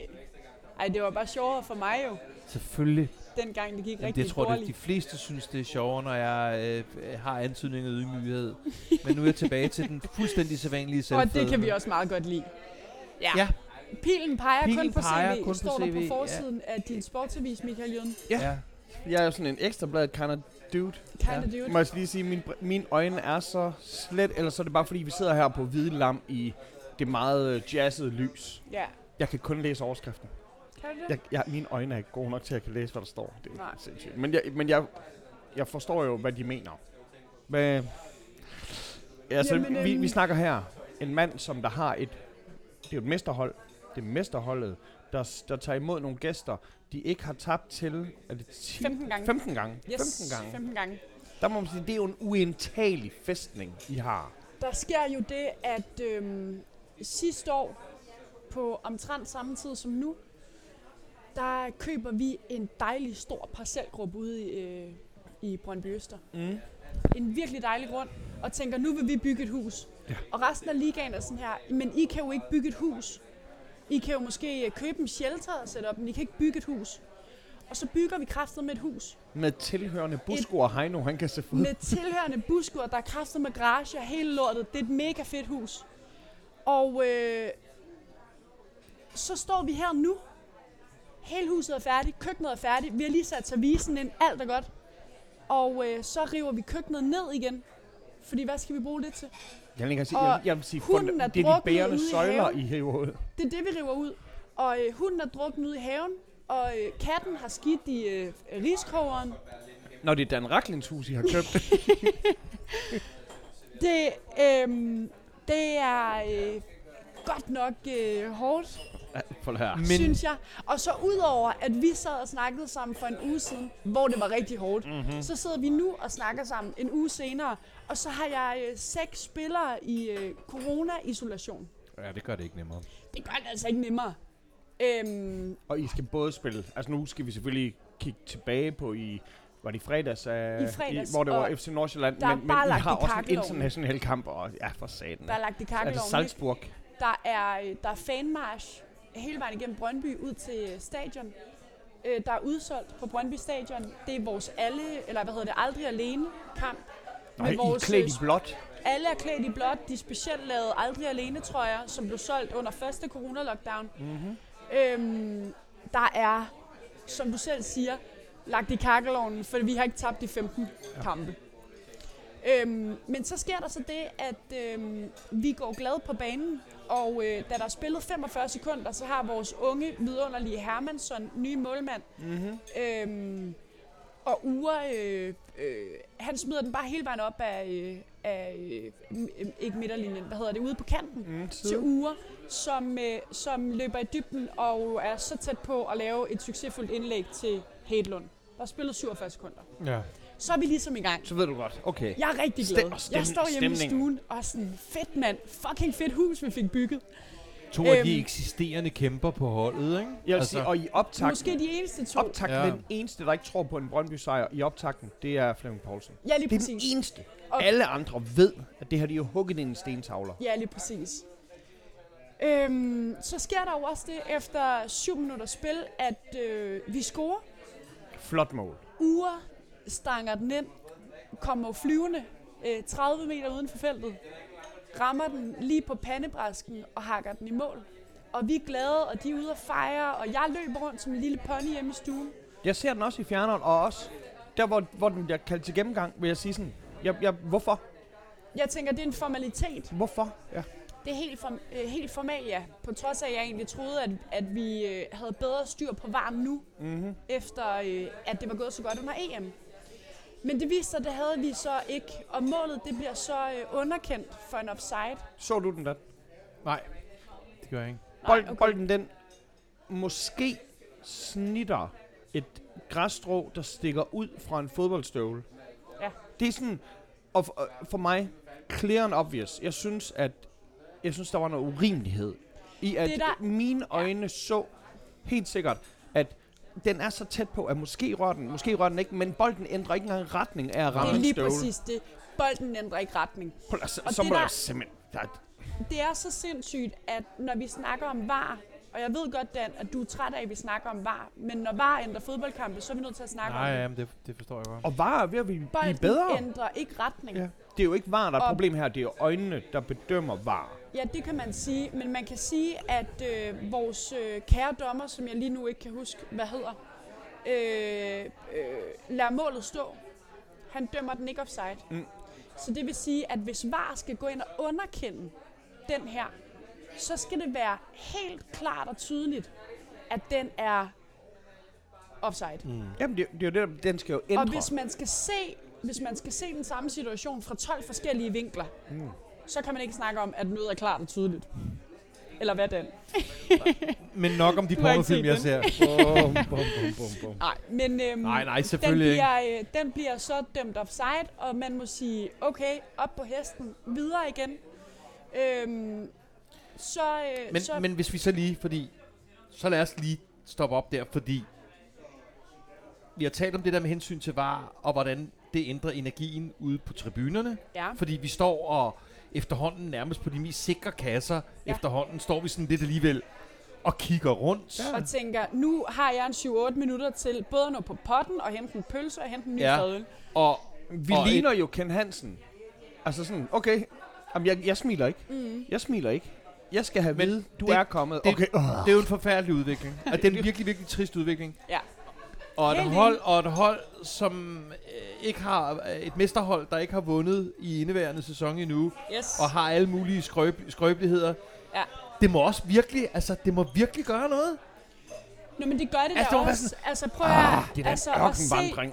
Ej, det var bare sjovere for mig jo, Selvfølgelig. dengang det gik Jamen, rigtig det tror jeg, dårligt. de fleste synes, det er sjovere, når jeg øh, har antydning af ydmyghed. Men nu er jeg tilbage til den fuldstændig sædvanlige Og selvfed. det kan vi også meget godt lide. Ja. Ja. Pilen peger Pilen kun på peger CV, kun på står der CV, på ja. forsiden af din sportsavis, Michael Jøden. Ja. ja. Jeg er jo sådan en ekstrablad kind of dude. Kind of dude. Må jeg lige sige, min, mine øjne er så slet, eller så er det bare fordi, vi sidder her på hvide lam i det meget øh, jazzede lys. Ja. Jeg kan kun læse overskriften. Kan du det? Jeg, jeg, mine øjne er ikke gode nok til, at jeg kan læse, hvad der står. Det er Nej. sindssygt. Men, jeg, men jeg, jeg forstår jo, hvad de mener. Men, altså, Jamen, vi, øhm, vi snakker her. En mand, som der har et... Det er jo et mesterhold. Det er mesterholdet, der, der tager imod nogle gæster, de ikke har tabt til... Er det 10? 15 gange. 15 gange. Yes, 15 gange. 15 gange. Der må man sige, det er jo en uindtagelig festning, I har. Der sker jo det, at øhm, sidste år, på omtrent samme tid som nu, der køber vi en dejlig stor parcelgruppe ude i, øh, i Brøndby Øster. Mm. En virkelig dejlig grund, og tænker, nu vil vi bygge et hus. Ja. Og resten af ligaen er sådan her, men I kan jo ikke bygge et hus. I kan jo måske øh, købe en shelter og sætte op, men I kan ikke bygge et hus. Og så bygger vi kraftet med et hus. Med tilhørende busko og Heino, han kan se fod. Med tilhørende buskur, der er kraftet med garage og hele lortet. Det er et mega fedt hus. Og øh, så står vi her nu. Hele huset er færdigt, køkkenet er færdigt. Vi har lige sat servicen ind, alt er godt. Og øh, så river vi køkkenet ned igen. Fordi hvad skal vi bruge det til? Jeg vil, ikke sige, jeg, jeg vil sige, hunden er det er de bærende ude i søjler. I hæver ud. Det er det, vi river ud. Og øh, hunden er druknet ud i haven. Og øh, katten har skidt i øh, riskogeren. Når det er Dan Raklins hus, I har købt. [laughs] Det, øh, det er øh, godt nok øh, hårdt. For her. Men, synes jeg. Og så udover, at vi sad og snakkede sammen for en uge siden, hvor det var rigtig hårdt, mm-hmm. så sidder vi nu og snakker sammen en uge senere, og så har jeg øh, seks spillere i øh, corona-isolation. Ja, det gør det ikke nemmere. Det gør det altså ikke nemmere. Øhm, Og I skal både spille, altså nu skal vi selvfølgelig kigge tilbage på i, var det i fredags, uh, I fredags, hvor det var FC Nordsjælland, men, men bare I har i også en international kamp, og ja, for satan. der er lagt i Er det kakkeloven. Salzburg? Der er, øh, der er fanmarsch hele vejen igennem Brøndby ud til øh, stadion. Øh, der er udsolgt på Brøndby Stadion. Det er vores alle, eller hvad hedder det, aldrig alene kamp. Nej, I er klædt i blåt. Alle er klædt i blåt. De specielt lavede aldrig alene trøjer, som blev solgt under første corona-lockdown. Mm-hmm. Øhm, der er, som du selv siger, lagt i kakkelovnen, for vi har ikke tabt de 15 ja. kampe. Øhm, men så sker der så det, at øhm, vi går glad på banen, og øh, da der er spillet 45 sekunder, så har vores unge, vidunderlige Hermansson, nye målmand, Mm-hmm. øhm, og Ure, øh, øh, han smider den bare hele vejen op af, øh, af øh, ikke midterlinjen, hvad hedder det, ude på kanten Mm, til Ure, som, øh, som løber i dybden og er så tæt på at lave et succesfuldt indlæg til Hedlund. Der er spillet 47 sekunder. Ja. Så er vi ligesom i gang. Så ved du godt, okay. Jeg er rigtig glad. stem- jeg står hjemme i stuen og er sådan, fedt mand, fucking fedt hus, vi fik bygget. To af de Øhm. eksisterende kæmper på holdet, ikke? Jeg vil altså, sige, og i optakten, Måske de eneste to. optakten Ja. den eneste, der ikke tror på en Brøndby sejr i optakten, det er Flemming Poulsen. Ja, lige Det er den præcis. eneste. Og- Alle andre ved, at det her de er jo hugget ind i stentavler. Ja, lige præcis. Øhm, så sker der jo også det efter syv minutter spil, at øh, vi scorer. Flot mål. Ure stanger den ind, kommer flyvende øh, 30 meter uden for feltet, rammer den lige på pandebræsken og hakker den i mål. Og vi er glade, og de er ude at fejre, og jeg løber rundt som en lille pony hjemme i stuen. Jeg ser den også i fjerneren, og også der, hvor, hvor den bliver kaldt til gennemgang, vil jeg sige sådan, jeg, jeg, hvorfor? Jeg tænker, det er en formalitet. Hvorfor? Ja. Det er helt, form, øh, helt formalt, ja. På trods af, at jeg egentlig troede, at, at vi øh, havde bedre styr på varen nu, Mm-hmm. efter øh, at det var gået så godt under EM. Men det viste sig, det havde vi så ikke, og målet det bliver så øh, underkendt for en offside. Så du den der? Nej, det gør jeg ikke. Bold, okay. Bolden, den måske snitter et græsstrå, der stikker ud fra en fodboldstøvle. Ja. Det er sådan, og for, for mig, clear and obvious. Jeg synes, at jeg synes, der var noget urimelighed i, at Det der- mine øjne så helt sikkert, den er så tæt på, at måske rører den, måske rører den ikke, men bolden ændrer ikke engang retning af at Det ramme er en lige støvle. præcis det. Bolden ændrer ikke retning. Prøv, altså, Og så det må der- simpelthen... Der, er- Det er så sindssygt, at når vi snakker om VAR, og jeg ved godt, Dan, at du er træt af, at vi snakker om VAR, men når VAR ændrer fodboldkampe, så er vi nødt til at snakke Nej, om det. ja, men det, det forstår jeg godt. og var er ved at blive Bolden bedre. ændrer ikke retning. Ja. Det er jo ikke var, der er et Og- problem her. Det er jo øjnene, der bedømmer var. Ja, det kan man sige, men man kan sige, at øh, vores øh, kære dommer, som jeg lige nu ikke kan huske, hvad hedder, øh, øh, lader målet stå. Han dømmer den ikke offside. Mm. Så det vil sige, at hvis VAR skal gå ind og underkende den her, så skal det være helt klart og tydeligt, at den er offside. Mm. Jamen, det, det er jo det, den skal jo ændre. Og hvis man skal se, hvis man skal se den samme situation fra 12 forskellige vinkler, mm. så kan man ikke snakke om, at noget er klart og tydeligt. Eller hvad den? [laughs] Men nok om de pornofilm, jeg den. ser. [laughs] bum, bum, bum, bum, bum. Nej, men øhm, Nej, nej, den, selvfølgelig ikke. bliver, øh, den bliver så dømt offside, og man må sige, okay, op på hesten, videre igen. Øhm, så, øh, Men, så men hvis vi så lige, fordi... Så lad os lige stoppe op der, fordi... Vi har talt om det der med hensyn til VAR, og hvordan det ændrer energien ude på tribunerne. ja, Fordi vi står og efterhånden nærmest på de mest sikre kasser, Ja. efterhånden står vi sådan lidt alligevel og kigger rundt. Ja. og tænker, nu har jeg en 7-8 minutter til både at nå på potten og hente en pølse og hente en ny Ja. fadøl. Og Vi Og ligner jo Ken Hansen. Altså sådan, okay, Jamen, jeg, jeg smiler ikke. Mm. Jeg smiler ikke. Jeg skal have Men vide, du det- er kommet. det- okay, det er jo en forfærdelig udvikling. Og det er en virkelig, virkelig trist udvikling. Ja. Og et, hold, og et hold, som øh, ikke har øh, et mesterhold, der ikke har vundet i indeværende sæson endnu, Yes. og har alle mulige skrøb, skrøbeligheder. Ja. Det må også virkelig, altså det må virkelig gøre noget. Nå, men det gør det Altså, det da må være også. Altså, prøv Ah, at, det er altså, at se,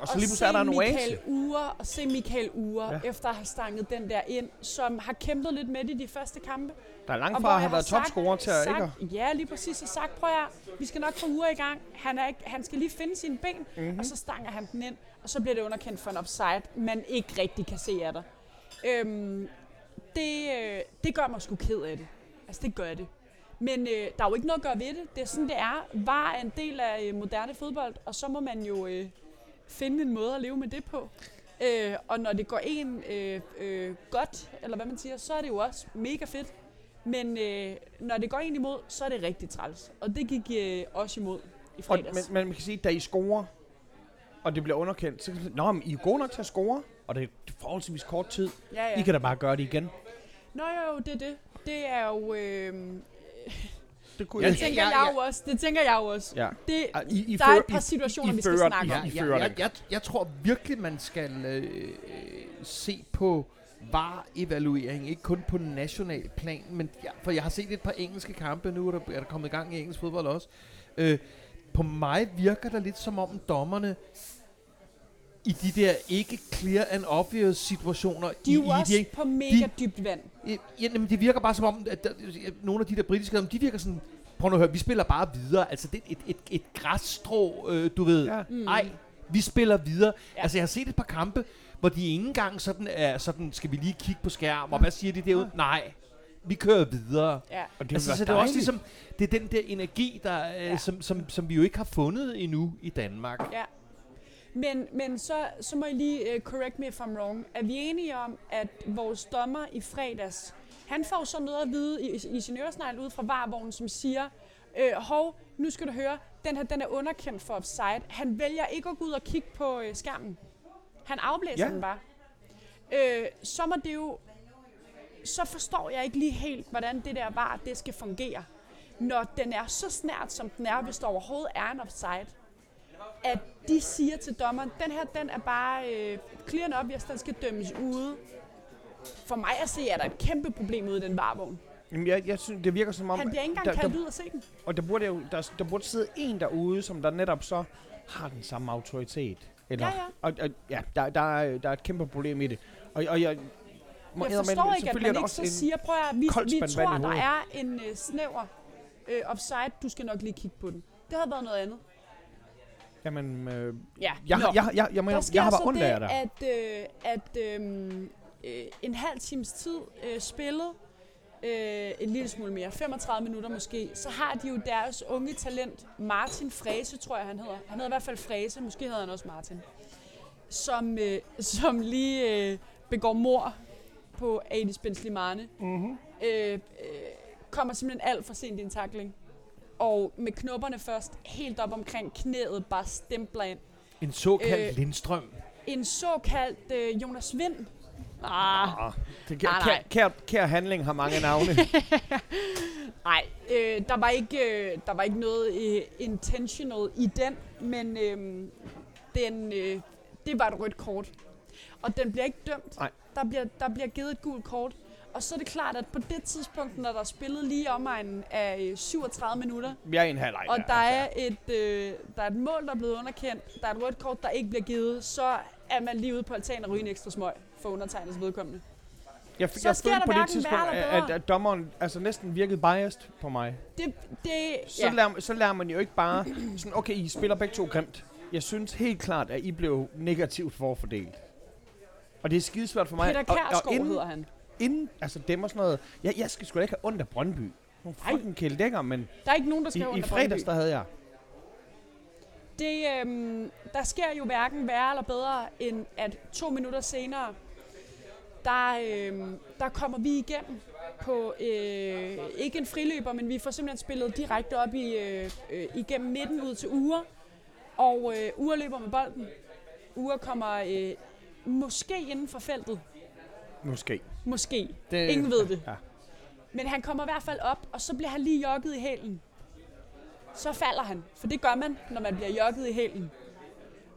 og så at lige pludselig er se der en. Michael Ure, og se Michael Ure, ja. efter at have stanget den der ind, som har kæmpet lidt med det i de første kampe. Der er langt fra at have været topscorer til at ikke Ja, lige præcis. Og sagt, prøv at vi skal nok få Ure i gang. Han, er ikke, han skal lige finde sine ben, Mhm. mm-hmm. og så stanger han den ind. Og så bliver det underkendt for en offside, man ikke rigtig kan se af dig. Øhm, det, øh, det gør mig sgu ked af det. Altså, det gør det. Men øh, der er jo ikke noget at gøre ved det. Det er sådan, det er. VAR en del af øh, moderne fodbold, og så må man jo øh, finde en måde at leve med det på. Øh, og når det går en øh, øh, godt, eller hvad man siger, så er det jo også mega fedt. Men øh, når det går en imod, så er det rigtig træls. Og det gik øh, også imod i Og, fredags. men, men man kan sige, da I scorer, og det bliver underkendt, så kan man sige, Nå, men I er gode nok til at score, og det er forholdsvis kort tid. ja, ja. I kan da bare gøre det igen. Nå jo, det er det. Det er jo... Øh, [laughs] Det kunne Ja, det tænker jeg jo også. Det tænker jeg jo også. Ja. Det, I, I der er fører- et par I- situationer, I vi skal fører- snakke I- om. I jeg, fører jeg, jeg, jeg tror virkelig, man skal øh, øh, se på VAR-evaluering, ikke kun på national plan, men ja, for jeg har set et par engelske kampe, nu er der, er der kommet i gang i engelsk fodbold også. Øh, på mig virker det lidt som om dommerne i de der ikke clear and obvious situationer, De er i, jo i også de, på mega dybt vand. Ja, jamen, det virker bare som om, at der, nogle af de der britiske, de virker sådan, prøv nu at høre, vi spiller bare videre. Altså, det er et, et, et græsstrå, øh, du ved. Ja. Mm. Ej, vi spiller videre. Ja. Altså, jeg har set et par kampe, hvor de ikke engang sådan er, sådan, skal vi lige kigge på skærm, og hvad siger de derude? Nej, vi kører videre. Ja. Og det Altså, så det er også ligesom, det er den der energi, der, øh, Ja. som, som, som vi jo ikke har fundet endnu i Danmark. Ja. Men, men så, så må I lige uh, correct me if I'm wrong. Er vi enige om, at vores dommer i fredags, han får så noget at vide i, i sin øresnegl ud fra varvognen, som siger, øh, hov, nu skal du høre, den her den er underkendt for offside. Han vælger ikke at gå ud og kigge på øh, skærmen. Han afblæser Ja. den bare. Øh, så må det jo... Så forstår jeg ikke lige helt, hvordan det der var, det skal fungere. Når den er så snært, som den er, hvis der overhovedet er en offside at de siger til dommeren, den her, den er bare øh, clear and obvious, den skal dømmes ude. For mig at se, er der et kæmpe problem ude i den varvogn. Jamen, jeg, jeg synes, det virker som om... Han bliver ikke der, engang kaldt der, ud at se den. Og der burde, jo, der, der burde sidde en derude, som der netop så har den samme autoritet. Eller, Ja, ja. Og, og, ja, der, der, er, der er et kæmpe problem i det. Og, og jeg, må Jeg forstår ikke, at man ikke så siger, prøv at, vi, vi tror, der er en uh, snæver uh, offside, du skal nok lige kigge på den. Det havde været noget andet. Jamen, øh, Ja, jeg, jeg, jeg, jeg, jeg, jeg, jeg har bare ondt det, af dig. at, øh, at øh, øh, en halv times tid øh, spillet, øh, en lille smule mere, 35 minutter måske, så har de jo deres unge talent, Martin Frese, tror jeg han hedder. Han hedder i hvert fald Frese, måske hedder han også Martin. Som, øh, som lige øh, begår mor på Adis Benzlimane. Mm-hmm. Øh, øh, kommer simpelthen alt for sent i en takling. Og med knopperne først helt op omkring knæet, bare stempler ind. En såkaldt øh, Lindstrøm. En såkaldt øh, Jonas Vind. Ah, Ah, det, Nej, kær, nej. kær, kær handling har mange navne. [laughs] nej, øh, der, var ikke, øh, der var ikke noget øh, intentional i den, men øh, den, øh, det var et rødt kort. Og den bliver ikke dømt. Nej. Der bliver, der bliver givet et gult kort. Og så er det klart, at på det tidspunkt, når der er spillet lige omegnen af øh, 37 minutter, Vi er i en halvleg. og der, der altså. er, et, øh, der er et mål, der er blevet underkendt, der er et rødt kort, der ikke bliver givet, så er man lige ude på altanen og ryge en ekstra smøg for undertegnets vedkommende. Jeg, så jeg følte på det tidspunkt, at, at dommeren altså næsten virkede biased på mig. Det, det, Så, ja. lærer, så lærer man jo ikke bare sådan, okay, I spiller begge to grimt. Jeg synes helt klart, at I blev negativt forfordelt. Og det er skidesvært for mig. Peter og, og Kærsgaard inden, hedder han. inden, altså dem og sådan noget. Jeg, jeg skal sgu da ikke have ondt af Brøndby. Nogle fucking kæledækker, men Der er ikke nogen, der i, skal i under fredags, der havde jeg. Det, øhm, der sker jo hverken værre eller bedre, end at to minutter senere, der, øhm, der kommer vi igennem på, øh, ikke en friløber, men vi får simpelthen spillet direkte op i, øh, øh, igennem midten ud til Ure. Og øh, Ure løber med bolden. Ure kommer øh, måske inden for feltet. Måske. Måske. Det, Ingen ved det. Ja. Men han kommer i hvert fald op, og så bliver han lige jogget i hælen. Så falder han, for det gør man, når man bliver jogget i hælen.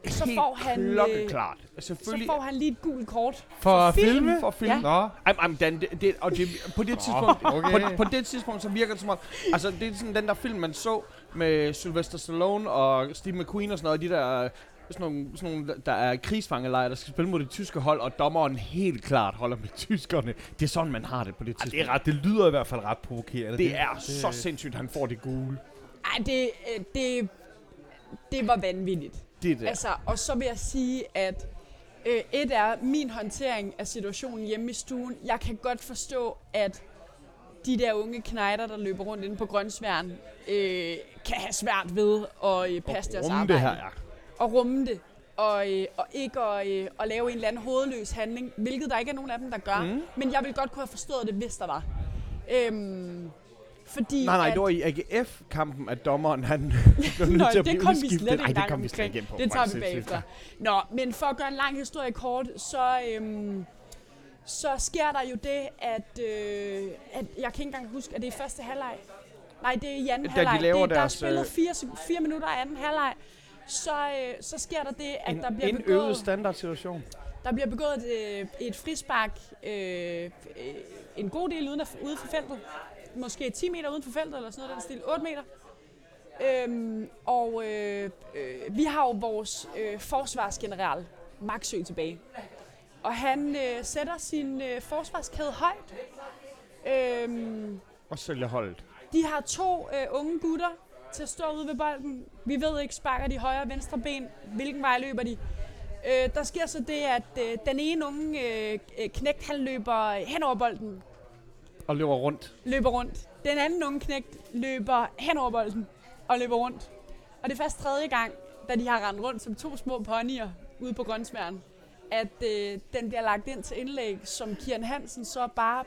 Så Helt får han, øh, klokkeklart. så Selvfølgelig. får han lige et gult kort. For film. filme? For film. Ja. Nå, Ej, ej, det, det, og det, på det tidspunkt, okay. på, på det tidspunkt, så virker det som om, altså det er sådan den der film, man så med Sylvester Stallone og Steve McQueen og sådan noget, de der, sådan nogle, sådan nogle der er krigsfangelejre, der skal spille mod det tyske hold, og dommeren helt klart holder med tyskerne. Det er sådan, man har det på det Ej, tidspunkt. det, er ret, det lyder i hvert fald ret provokerende. det er så sindssygt, at han får det gule. Ej, det, øh, det, det var vanvittigt. Det der. Altså, og så vil jeg sige, at øh, et er min håndtering af situationen hjemme i stuen. Jeg kan godt forstå, at de der unge knejder, der løber rundt inde på Grønsværen, øh, kan have svært ved at øh, passe deres rumme arbejde. det her, ja. Og rumme det. Og, øh, og ikke at, øh, at lave en eller anden hovedløs handling, hvilket der ikke er nogen af dem, der gør. Mm. Men jeg ville godt kunne have forstået det, hvis der var. Øhm, fordi Nej, nej, det var i AGF-kampen, at dommeren han [laughs] blev nødt til at det blive kom vi slet ikke Ej, det kom vi slet ikke på. Det er tager vi bagefter. Nå, men for at gøre en lang historie kort, så, øhm, så sker der jo det, at, øh, at jeg kan ikke engang huske, at det er første halvleg. Nej, det er i anden Da de halvleg. laver det, der er deres, spillet øh, fire, fire minutter af anden halvleg. Så, øh, så sker der det, at En der bliver indøvet begået, standardsituation. der bliver begået et, øh, et frispark øh, øh, en god del uden, af, ude for feltet. Måske 10 meter uden for feltet, eller sådan noget den stil. 8 meter. Øhm, og øh, øh, vi har jo vores øh, forsvarsgeneral, Maxø, tilbage. Og han øh, sætter sin øh, forsvarskæde højt. Øhm, Og sælger holdet. de har to øh, unge gutter til at stå ude ved bolden. Vi ved ikke, sparker de højre og venstre ben? Hvilken vej løber de? Øh, der sker så det, at øh, den ene unge øh, øh, knægt, han løber hen over bolden, Og løber rundt. løber rundt. Den anden unge knægt løber hen over bolden og løber rundt. Og det er først tredje gang, da de har rendt rundt som to små ponyer ude på Grønsværen, at øh, den bliver lagt ind til indlæg, som Kian Hansen så bare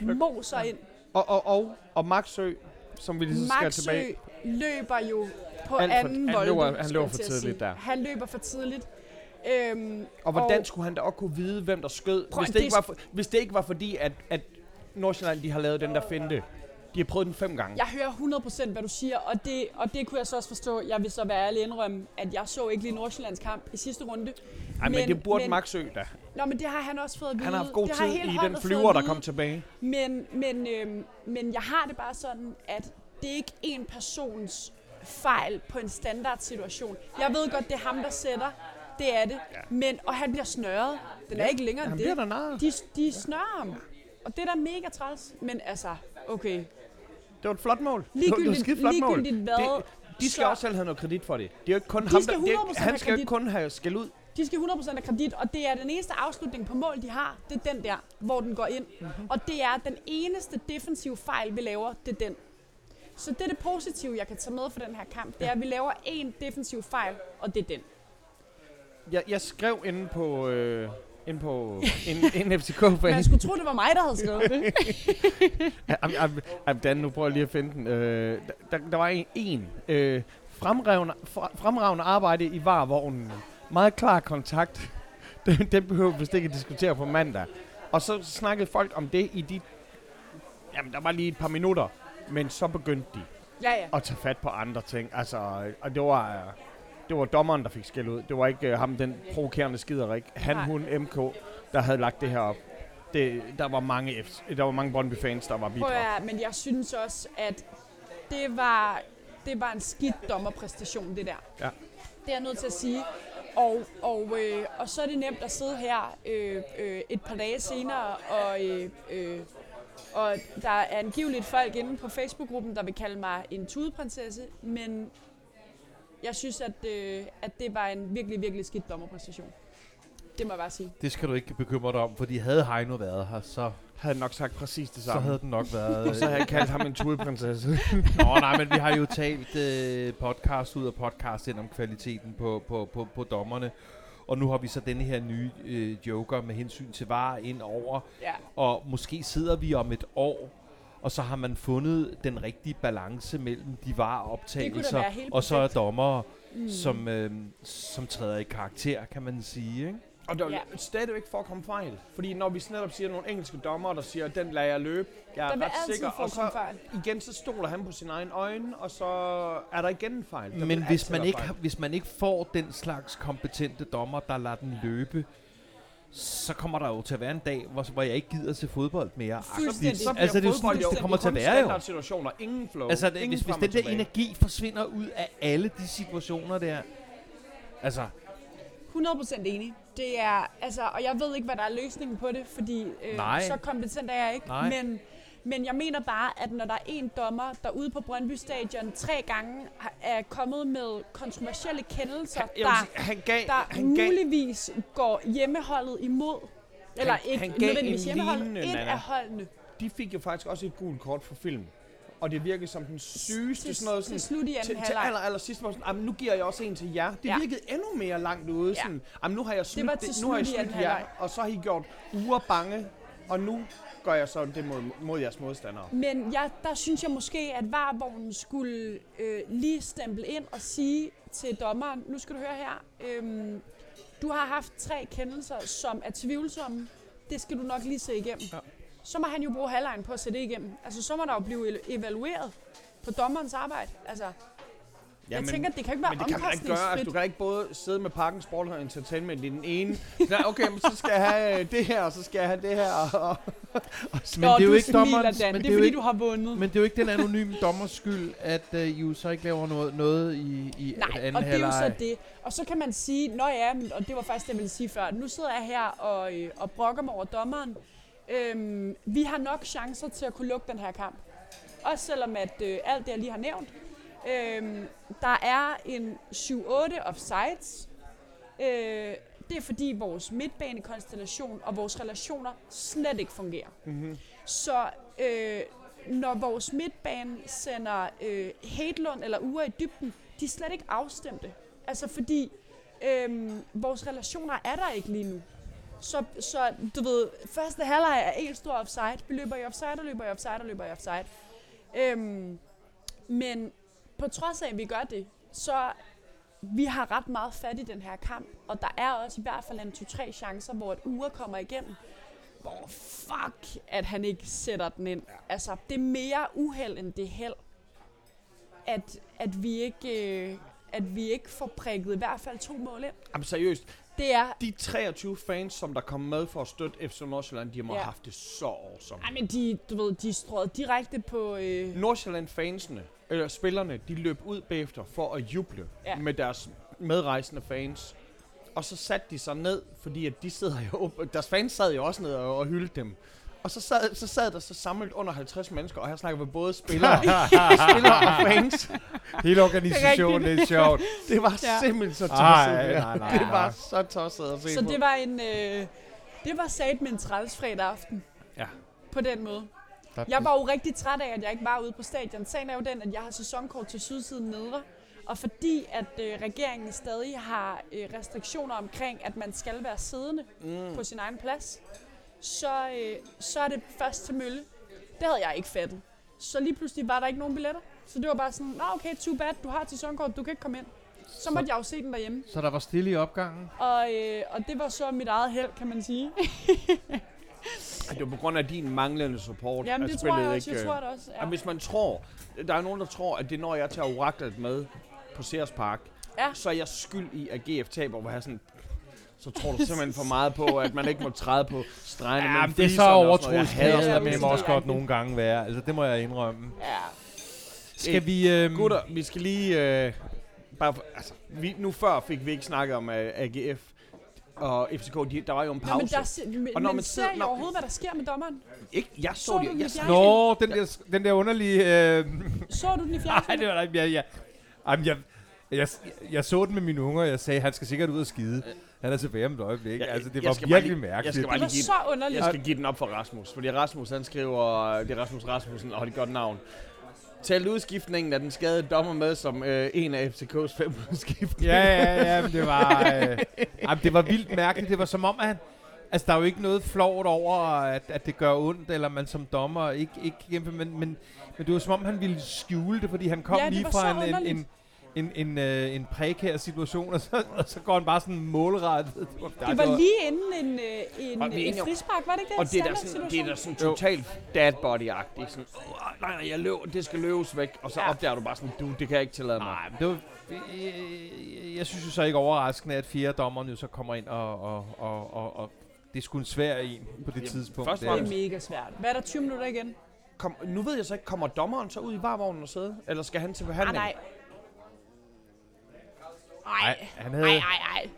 moser ind. Og, og, og, og Maxø, som vi lige så skal Maxø tilbage. løber jo på Alt for- anden han løber- han løber for tidligt der. Han løber for tidligt. Øhm, Og hvordan Og- skulle han da også kunne vide, hvem der skød, Prøv, hvis det, det ikke var, for, hvis det ikke var fordi, at, at Nordsjælland de har lavet den der finte. De har prøvet den fem gange. jeg hører 100% hvad du siger, og det, og det kunne jeg så også forstå. Jeg vil så være ærlig indrømme, at jeg så ikke lige Nordsjællands kamp i sidste runde. Ej, men, men- det burde men- Maxø da. Nå, men det har han også fået at vide. Han har haft god det tid i den flyver, der kom tilbage. Men, men, øhm, men jeg har det bare sådan, at det er ikke en persons fejl på en standardsituation. Jeg ved godt, det er ham, der sætter Det er det. Ja. Men, og han bliver snørret. Den er ikke længere Han end bliver det. der narret. De, de snører ham. Og det er da mega træls. Men altså, okay. Det var et flot mål. Det Ligegyldigt, det var et flot mål. hvad, De skal så- også selv have noget kredit for det. Det er jo ikke kun De ham, skal der, det er, 100% ikke- han skal jo ikke kun have skæld ud. De skal 100% have kredit, og det er den eneste afslutning på mål, de har. Det er den der, hvor den går ind. Mhm. Mm-hmm. Og det er den eneste defensive fejl, vi laver, det er den. Så det er det positive, jeg kan tage med for den her kamp. Det er, at vi laver én defensiv fejl, og det er den. Jeg, jeg skrev inde på, øh, inde på en, en FCK-fan. Man skulle tro, det var mig, der havde skrevet det. Am, am, am, Dan, nu prøver jeg lige at finde den. Øh, der, der var en, en øh, fremragende, fremragende arbejde i varevognen. Meget klar kontakt. [laughs] Den, den behøver vi ikke at diskutere på mandag. Og så snakkede folk om det i de... Jamen, der var lige et par minutter. Men så begyndte de Ja, ja. at tage fat på andre ting. Altså, og det var... Det var dommeren, der fik skæld ud. Det var ikke øh, ham, den provokerende skiderik. Han, Nej. hun, MK, der havde lagt det her op. Det, der var mange, F's, der var mange Brøndby-fans, der var bitre. at, men jeg synes også, at det var, det var en skidt dommerpræstation, det der. Ja. Det er jeg nødt til at sige. Og, og, øh, og så er det nemt at sidde her øh, øh, et par dage senere, og, øh, øh, og der er angiveligt folk inde på Facebook-gruppen, der vil kalde mig en tudeprinsesse, men jeg synes, at, øh, at det var en virkelig, virkelig skidt dommerpræstation. Det må jeg bare sige. Det skal du ikke bekymre dig om, fordi havde Heino været her, så, havde nok sagt præcis det så samme. havde den nok været... Og [laughs] så havde jeg kaldt ham en tudeprinsesse. [laughs] Nå, nej, men vi har jo talt øh, podcast ud af podcast ind om kvaliteten på, på, på, på dommerne. Og nu har vi så denne her nye øh, joker med hensyn til var ind over. Ja. Og måske sidder vi om et år, og så har man fundet den rigtige balance mellem de var optagelser og så er dommere, Mm. som, øh, som træder i karakter, kan man sige. Ikke? Og der vil Ja. ja. stadigvæk forekomme fejl. Fordi når vi netop siger nogle engelske dommer, der siger, den lader jeg løbe, jeg er Der ret sikker. Og så fejl. igen, så stoler han på sine egne øjne, og så er der igen en fejl. Der Men hvis man, ikke, fejl. hvis man ikke får den slags kompetente dommer, der lader den løbe, så kommer der jo til at være en dag, hvor, hvor jeg ikke gider se fodbold mere. Fuldstændig. Så Altså, det er jo fodbold sådan, det kommer til at være, jo. jo. situationer, ingen flow, Altså, det, ingen hvis, hvis den der energi forsvinder ud af alle de situationer der, altså, 100% enig. Det er, altså, og jeg ved ikke, hvad der er løsningen på det, fordi øh, Nej. så kompetent er jeg ikke. Nej. Men, men jeg mener bare, at når der er en dommer, der ude på Brøndby Stadion tre gange er kommet med kontroversielle kendelser, Han, der, sige, han gav, der han gav, muligvis går hjemmeholdet imod, eller Han- ikke han gav nødvendigvis en hjemmeholdet, lignende, et af holdene de fik jo faktisk også et gult kort for film. Og det virkede som den sygeste, til, sådan noget til sådan, slut i anden til, til aller, aller sidst var sådan, "Jamen, nu giver jeg også en til jer. Det Ja. ja. virkede endnu mere langt ude. Ja. Sådan, Jamen, nu har jeg snydt, var til nu har jeg snydt jer, og så har I gjort uger bange, og nu gør jeg så det mod, mod jeres modstandere. Men jeg, der synes jeg måske, at varvognen skulle øh, lige stemple ind og sige til dommeren, nu skal du høre her, øhm, du har haft tre kendelser, som er tvivlsomme. Det skal du nok lige se igennem. Ja. Så må han jo bruge halvlejen på at se det igennem. Altså, så må der jo blive evalueret på dommerens arbejde. Altså, jeg tænker, det kan ikke være men det kan man ikke gøre. Altså, du kan ikke både sidde med Parken Sport og Entertainment i den ene. [laughs] Nej, okay, men så skal jeg have øh, det her, og så skal jeg have det her. Og, og, Men det er jo ikke dommerens- men Det det er jo fordi, ikke- du har vundet. men det er jo ikke den anonyme dommers skyld, at øh, I jo så ikke laver noget, noget i, i Nej, anden og det er jo så det. Og så kan man sige, nå ja, men, og det var faktisk det, jeg ville sige før. Nu sidder jeg her og, øh, og brokker mig over dommeren. Øhm, vi har nok chancer til at kunne lukke den her kamp. Også selvom at øh, alt det, jeg lige har nævnt. Øhm, der er en 7-8 offsides. Øh, det er fordi vores midtbanekonstellation og vores relationer slet ikke fungerer. mm-hmm. Så øh, når vores midtbane sender øh, Hedlund eller Ure i dybden, de er slet ikke afstemte. Altså fordi øh, vores relationer er der ikke lige nu. Så, så du ved, første halvleg er en stor offside. Vi løber i offside og løber i offside og løber i offside. Øhm, men på trods af, at vi gør det, så vi har ret meget fat i den her kamp. Og der er også i hvert fald en to-tre chancer, hvor et Ure kommer igennem hvor fuck, at han ikke sætter den ind. Altså, det er mere uheld, end det held. At, at, vi ikke, øh, at vi ikke får prikket i hvert fald to mål ind. Jamen seriøst, Det er... de 23 fans, som der kom med for at støtte FC Nordsjælland, de må Ja. have haft det så awesome. Ej, men de, du ved, de strøget direkte på... Øh, Nordsjælland-fansene, eller spillerne, de løb ud bagefter for at juble ja. med deres medrejsende fans. og så satte de sig ned, fordi at de sidder jo, deres fans sad jo også ned og, og hyldte dem. Og så sad, så sad der så samlet under 50 mennesker, og her snakker vi både spillere, [laughs] spillere og fans. Hele organisationen, det er sjovt. Det var Ja. simpelthen så tosset. Ej, det her. nej, nej, det var nej. så tosset at se Så på. det var en... Øh, det var sat med en træls fredag aften. Ja. På den måde. Jeg var jo rigtig træt af, at jeg ikke var ude på stadion. Sagen er jo den, at jeg har sæsonkort til Sydsiden Nedre. Og fordi at øh, regeringen stadig har øh, restriktioner omkring, at man skal være siddende Mm. på sin egen plads, så, øh, så er det først til mølle. Det havde jeg ikke fattet. Så lige pludselig var der ikke nogen billetter. Så det var bare sådan, Nå, okay, too bad, du har et sæsonkort, du kan ikke komme ind. Så måtte jeg jo se den derhjemme. Så der var stille i opgangen. Og, øh, og det var så mit eget held, kan man sige. Det var på grund af din manglende support. Jamen det tror jeg også, ikke, jeg øh, tror det også. Ja. Hvis man tror, der er nogen, der tror, at det når jeg tager oraklet med på Sears Park, Ja. så er jeg skyld i, at GF taber, hvor jeg sådan, så tror du simpelthen for meget på, at man ikke må træde på stregene Ja, men det er så fliserne og sådan noget. Jeg hader sådan Ja, med også godt nogle gange være. Altså, det må jeg indrømme. ja. Skal vi... Øhm, Gutter, vi skal lige... Øh, bare for, altså, vi, nu før fik vi ikke snakket om uh, AGF og FCK. De, der var jo en Nå, men, pause. der, se- men, Og når men man ser sidder- I når- overhovedet, hvad der sker med dommeren? ikke, jeg så, Så det. i Jeg, fjernsynet? Nå, den der, den der underlige... Øh, Så du den i [laughs] nej, fjernsynet? det var da ikke... Jeg, jeg, jamen, jeg, jeg, jeg, så den med mine unger, og jeg sagde, han skal sikkert ud og skide. Han er tilbage om et øjeblik. Ja, altså, det jeg var virkelig lige- jeg mærkeligt. skal bare Det var lige give så underligt. Jeg skal give den op for Rasmus, fordi Rasmus han skriver, det er Rasmus Rasmussen, og det er et godt navn. Talt udskiftningen af den skadede dommer med som øh, en af FCK's fem [laughs] udskiftninger. Ja, ja, ja, men det var, øh, jamen, det var vildt mærkeligt. Det var som om, at han, altså, der er jo ikke noget flovt over, at, at det gør ondt, eller man som dommer ikke, ikke men, men, men det var som om, han ville skjule det, fordi han kom Ja, lige fra en, en, en, en, en, øh, en prekær situation, og så, og så går han bare sådan målrettet. Det var, Det var lige inden en, øh, en, Og en frispark, var det ikke det? Og det er da sådan, det er da sådan totalt dad body-agtigt. Sådan, "Åh, nej, nej, jeg løb, det skal løbes væk. Og så Ja. opdager du bare sådan, du, det kan jeg ikke tillade mig. Nej, men det var, øh, jeg synes jo så ikke overraskende, at fjerde dommeren jo så kommer ind, og, og, og, og, og det er sgu en svær en på det Jamen, tidspunkt. først der. var Det er mega svært. Hvad er der 20 minutter igen? Kom, nu ved jeg så ikke, kommer dommeren så ud i varvognen og sidde? Eller skal han til Ah, behandling? nej. Nej, Ej, han havde... ej, ej, ej.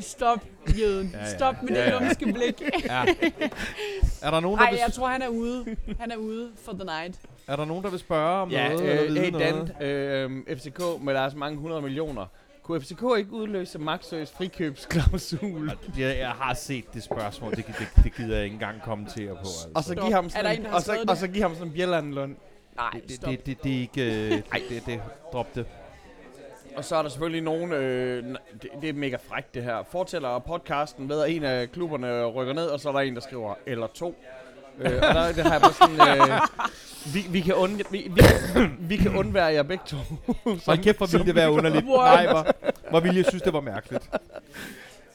Stop, jøden. Ja, ja. Stop med Ja, det ja. lumske blik. [laughs] Ja. Er der nogen, der Nej, vil, jeg tror, han er ude. Han er ude for the night. er der nogen, der vil spørge om Ja, noget? eller øh, hey noget? Dan, øh, FCK med deres mange hundrede millioner. Kunne FCK ikke udløse Maxøs frikøbsklausul? Jeg, jeg har set det spørgsmål, det, det, det gider jeg ikke engang kommentere på. Altså. Og så Stop. give ham sådan, en, og, så, og det? så give ham sådan en Bjellandlund. Nej, det, stop. det, det, det, er ikke... Øh, det, det, det, drop det. Og så er der selvfølgelig nogen, øh, det, det er mega frækt det her, fortæller podcasten ved, at en af klubberne rykker ned, og så er der en, der skriver, eller to. øh, og der, det har jeg bare sådan, øh, vi, vi, kan und, vi, vi, vi kan undvære jer begge to. Hold kæft, hvor ville det være underligt. Nej, hvor, hvor ville jeg synes, det var mærkeligt.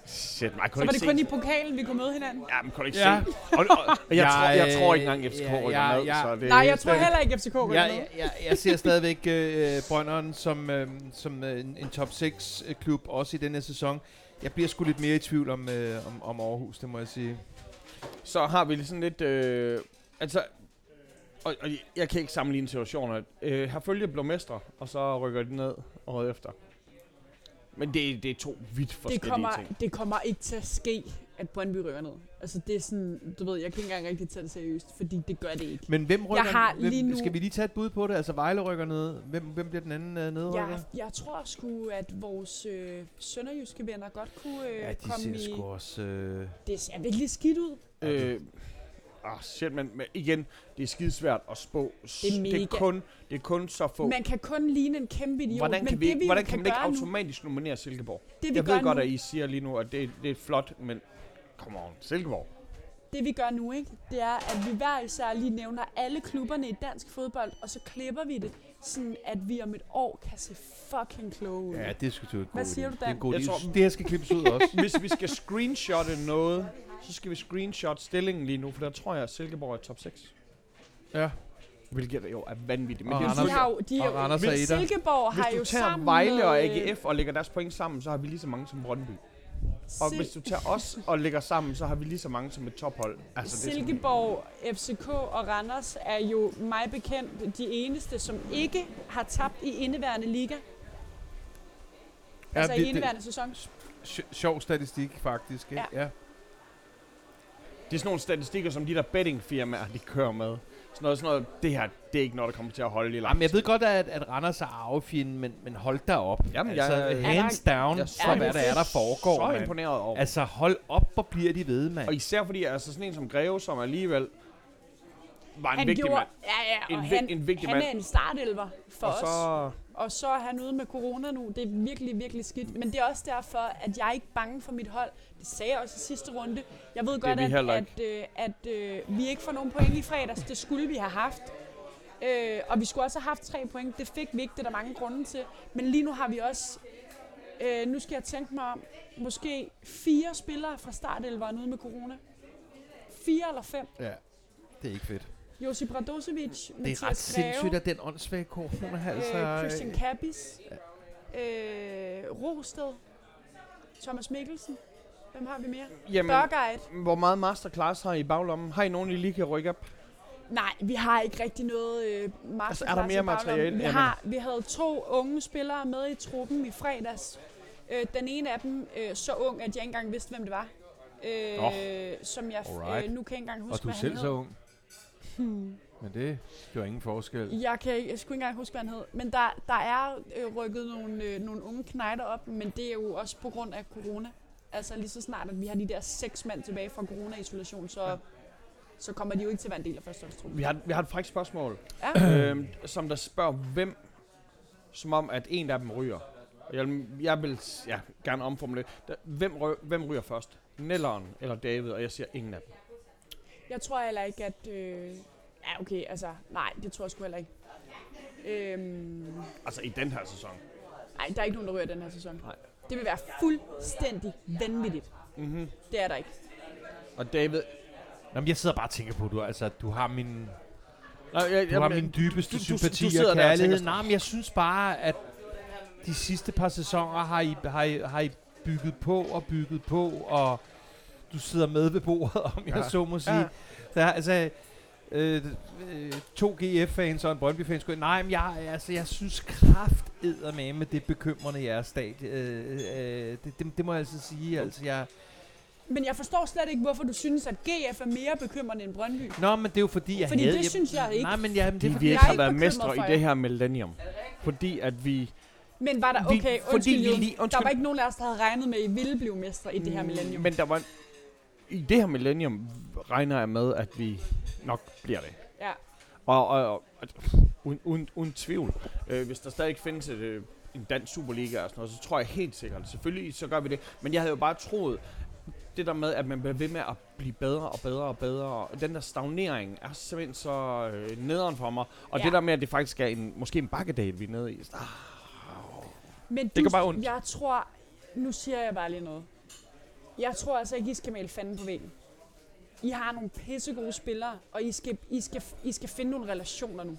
Shit, man Så var det kun se. i pokalen, vi kunne møde hinanden? Ja, man kunne ikke Ja. se. Og, og, og jeg, tror, jeg tror ikke engang, FCK Ja, rykker ja, ned. ja. Så det, Nej, jeg tror heller ikke, FCK rykker Jeg, ned. jeg, jeg, jeg ser stadigvæk øh, Brønderen som, øh, som øh, en, en top 6 øh, klub, også i denne sæson. Jeg bliver sgu lidt mere i tvivl om, øh, om, om Aarhus, det må jeg sige. Så har vi sådan lidt... Øh, altså, og, og jeg kan ikke sammenligne situationer. Øh, Herfølge blev mestre, og så rykker de ned året efter. Men det, det er to vidt det forskellige kommer, ting. det kommer ikke til at ske, at Brøndby rykker ned. Altså det er sådan, du ved, jeg kan ikke engang rigtig tage det seriøst, fordi det gør det ikke. Men hvem rykker, har hvem, lige nu- Skal vi lige tage et bud på det? Altså Vejle rykker ned. Hvem, hvem bliver den anden øh, nedrykker? Jeg, jeg tror sgu, at vores øh, sønderjyske venner godt kunne øh, Ja, de komme ser i... sgu også... Øh, Det ser virkelig skidt ud. Øh, ah, shit, men, men igen, det er skidesvært at spå. Det er det, er kun, det er kun så få. Man kan kun ligne en kæmpe idiot, hvordan men kan, vi, det ikke, vi hvordan kan kan man ikke gøre nu, automatisk nominere Silkeborg? det vi Jeg gør ved godt, nu, at I siger lige nu, at det, det er flot, men come on, Silkeborg. det vi gør nu, ikke, det er, at vi hver især lige nævner alle klubberne i dansk fodbold, og så klipper vi det, sådan at vi om et år kan se fucking kloge ud. ja, det skal du Hvad siger du, Det er Dan? en god Jeg tror- Det her skal klippes ud også. [laughs] Hvis vi skal screenshotte noget, så skal vi screenshot stillingen lige nu, for der tror jeg, at Silkeborg er top 6. ja. Hvilket jo er vanvittigt. Men Og det er Randers- de har jo, de og er jo, Randers er men etter. Silkeborg Hvis har du jo tager sammen Vejle og AGF og lægger deres point sammen, så har vi lige så mange som Brøndby. Og Sil- hvis du tager os og lægger sammen, så har vi lige så mange som et tophold. Altså, det er sådan- Silkeborg, FCK og Randers er jo mig bekendt de eneste, som ikke har tabt i indeværende liga. Ja, Altså i det- det- indeværende sæson. sj- sjov statistik, faktisk. Ikke? Ja. ja. Det er sådan nogle statistikker, som de der bettingfirmaer, de kører med. Sådan noget, sådan noget, det her, det er ikke noget, der kommer til at holde i lang Jamen, jeg ved godt, at, at Randers er arvefjende, men, men hold da op. Jamen, altså, jeg- hands down jeg er for, hvad der er, der foregår, så mand. imponeret over. Altså, hold op, hvor bliver de ved, mand. Og især fordi, altså sådan en som Greve, som alligevel var en han vigtig gjorde, mand. Ja, ja, En, og vi, han, en vigtig han mand. er en startelver for og os. så, Og så er han ude med corona nu. Det er virkelig, virkelig skidt. Men det er også derfor, at jeg er ikke bange for mit hold. Det sagde jeg også i sidste runde. Jeg ved godt, at, at, øh, at øh, vi ikke får nogen point i fredags. Det skulle vi have haft. Øh, og vi skulle også have haft tre point. Det fik vi ikke. Det er der mange grunde til. Men lige nu har vi også... Øh, nu skal jeg tænke mig om. Måske fire spillere fra startelveren ude med corona. Fire eller fem. Ja, det er ikke fedt. Josip Radosevic, Det er ret Mathias sindssygt, at den åndssvage corona, altså... øh, Christian Kappis, øh, Rosted, Thomas Mikkelsen. Hvem har vi mere? jamen, hvor meget masterclass har I i baglommen? Har I nogen, I lige kan rykke op? Nej, vi har ikke rigtig noget øh, masterclass Altså, er der mere materiale? Vi, Jamen. har, vi havde to unge spillere med i truppen i fredags. Øh, den ene af dem øh, så ung, at jeg ikke engang vidste, hvem det var. Øh, Nå. som jeg øh, nu kan jeg ikke engang huske, Og du er hvad selv han så hed. Ung. Men det gør ingen forskel. Jeg kan ikke, jeg skulle ikke engang huske, hvad han hed. Men der, der er øh, rykket nogle, øh, nogle unge knejder op, men det er jo også på grund af corona. Altså lige så snart, at vi har de der seks mand tilbage fra corona-isolation, så, ja. så kommer de jo ikke til at være en del af førsteholdstruppen. Vi har, vi har et frækt spørgsmål, Ja. øhm, som der spørger, hvem, som om, at en af dem ryger. Jeg, vil- jeg vil ja, gerne omformulere. Hvem, ry, hvem ryger først? Nelleren eller David? Og jeg siger ingen af dem. Jeg tror heller ikke, at... Øh, ja, okay, altså... Nej, det tror jeg sgu heller ikke. Øhm, Altså i den her sæson. nej, der er ikke nogen, der ryger den her sæson. Nej. Det vil være fuldstændig vanvittigt. Mm-hmm. Det er der ikke. Og David... Nå, men jeg sidder bare og tænker på, du, altså, du har min, Nej, jeg, du har min dybeste du- du- sympati du og der og kærlighed. Nej, men jeg synes bare, at de sidste par sæsoner har I, har I, har I bygget på og bygget på, og du sidder med ved bordet, [laughs] om jeg Ja. så må sige. Ja. Der, er, altså, øh, øh, to GF-fans og en Brøndby-fans skulle Nej, men jeg, altså, jeg synes kraft med med det bekymrende jeres stadie. Øh, øh, det, det, det, må jeg altså sige. Altså, jeg, Men jeg forstår slet ikke, hvorfor du synes, at GF er mere bekymrende end Brøndby. Nå, men det er jo fordi, jeg Fordi havde... det synes jeg ikke. Nej, men ja, men det er vi fordi, ikke jeg har er været ikke mestre i det her millennium. Fordi at vi... Men var der, Vi- okay, fordi undskyld, vi Jon. lige- der undskyld. var ikke nogen af os, der havde regnet med, at I ville blive mestre i det her Mm, millennium. Men der var... I det her millennium regner jeg med, at vi nok bliver det. Ja. Og, og, og uden, uden, uden tvivl. Øh, hvis der stadig findes et, øh, en dansk Superliga og sådan noget, så tror jeg helt sikkert, selvfølgelig så gør vi det. Men jeg havde jo bare troet, det der med, at man bliver ved med at blive bedre og bedre og bedre. Og den der stagnering er simpelthen så øh, nederen for mig. Og Ja. det der med, at det faktisk er en, måske en bakkedal, vi er nede i. Ah, Men Det gør bare ondt. Jeg tror, nu siger jeg bare lige noget. Jeg tror altså ikke, I skal male fanden på væggen. I har nogle pissegode spillere, og I skal, I skal, I skal finde nogle relationer nu.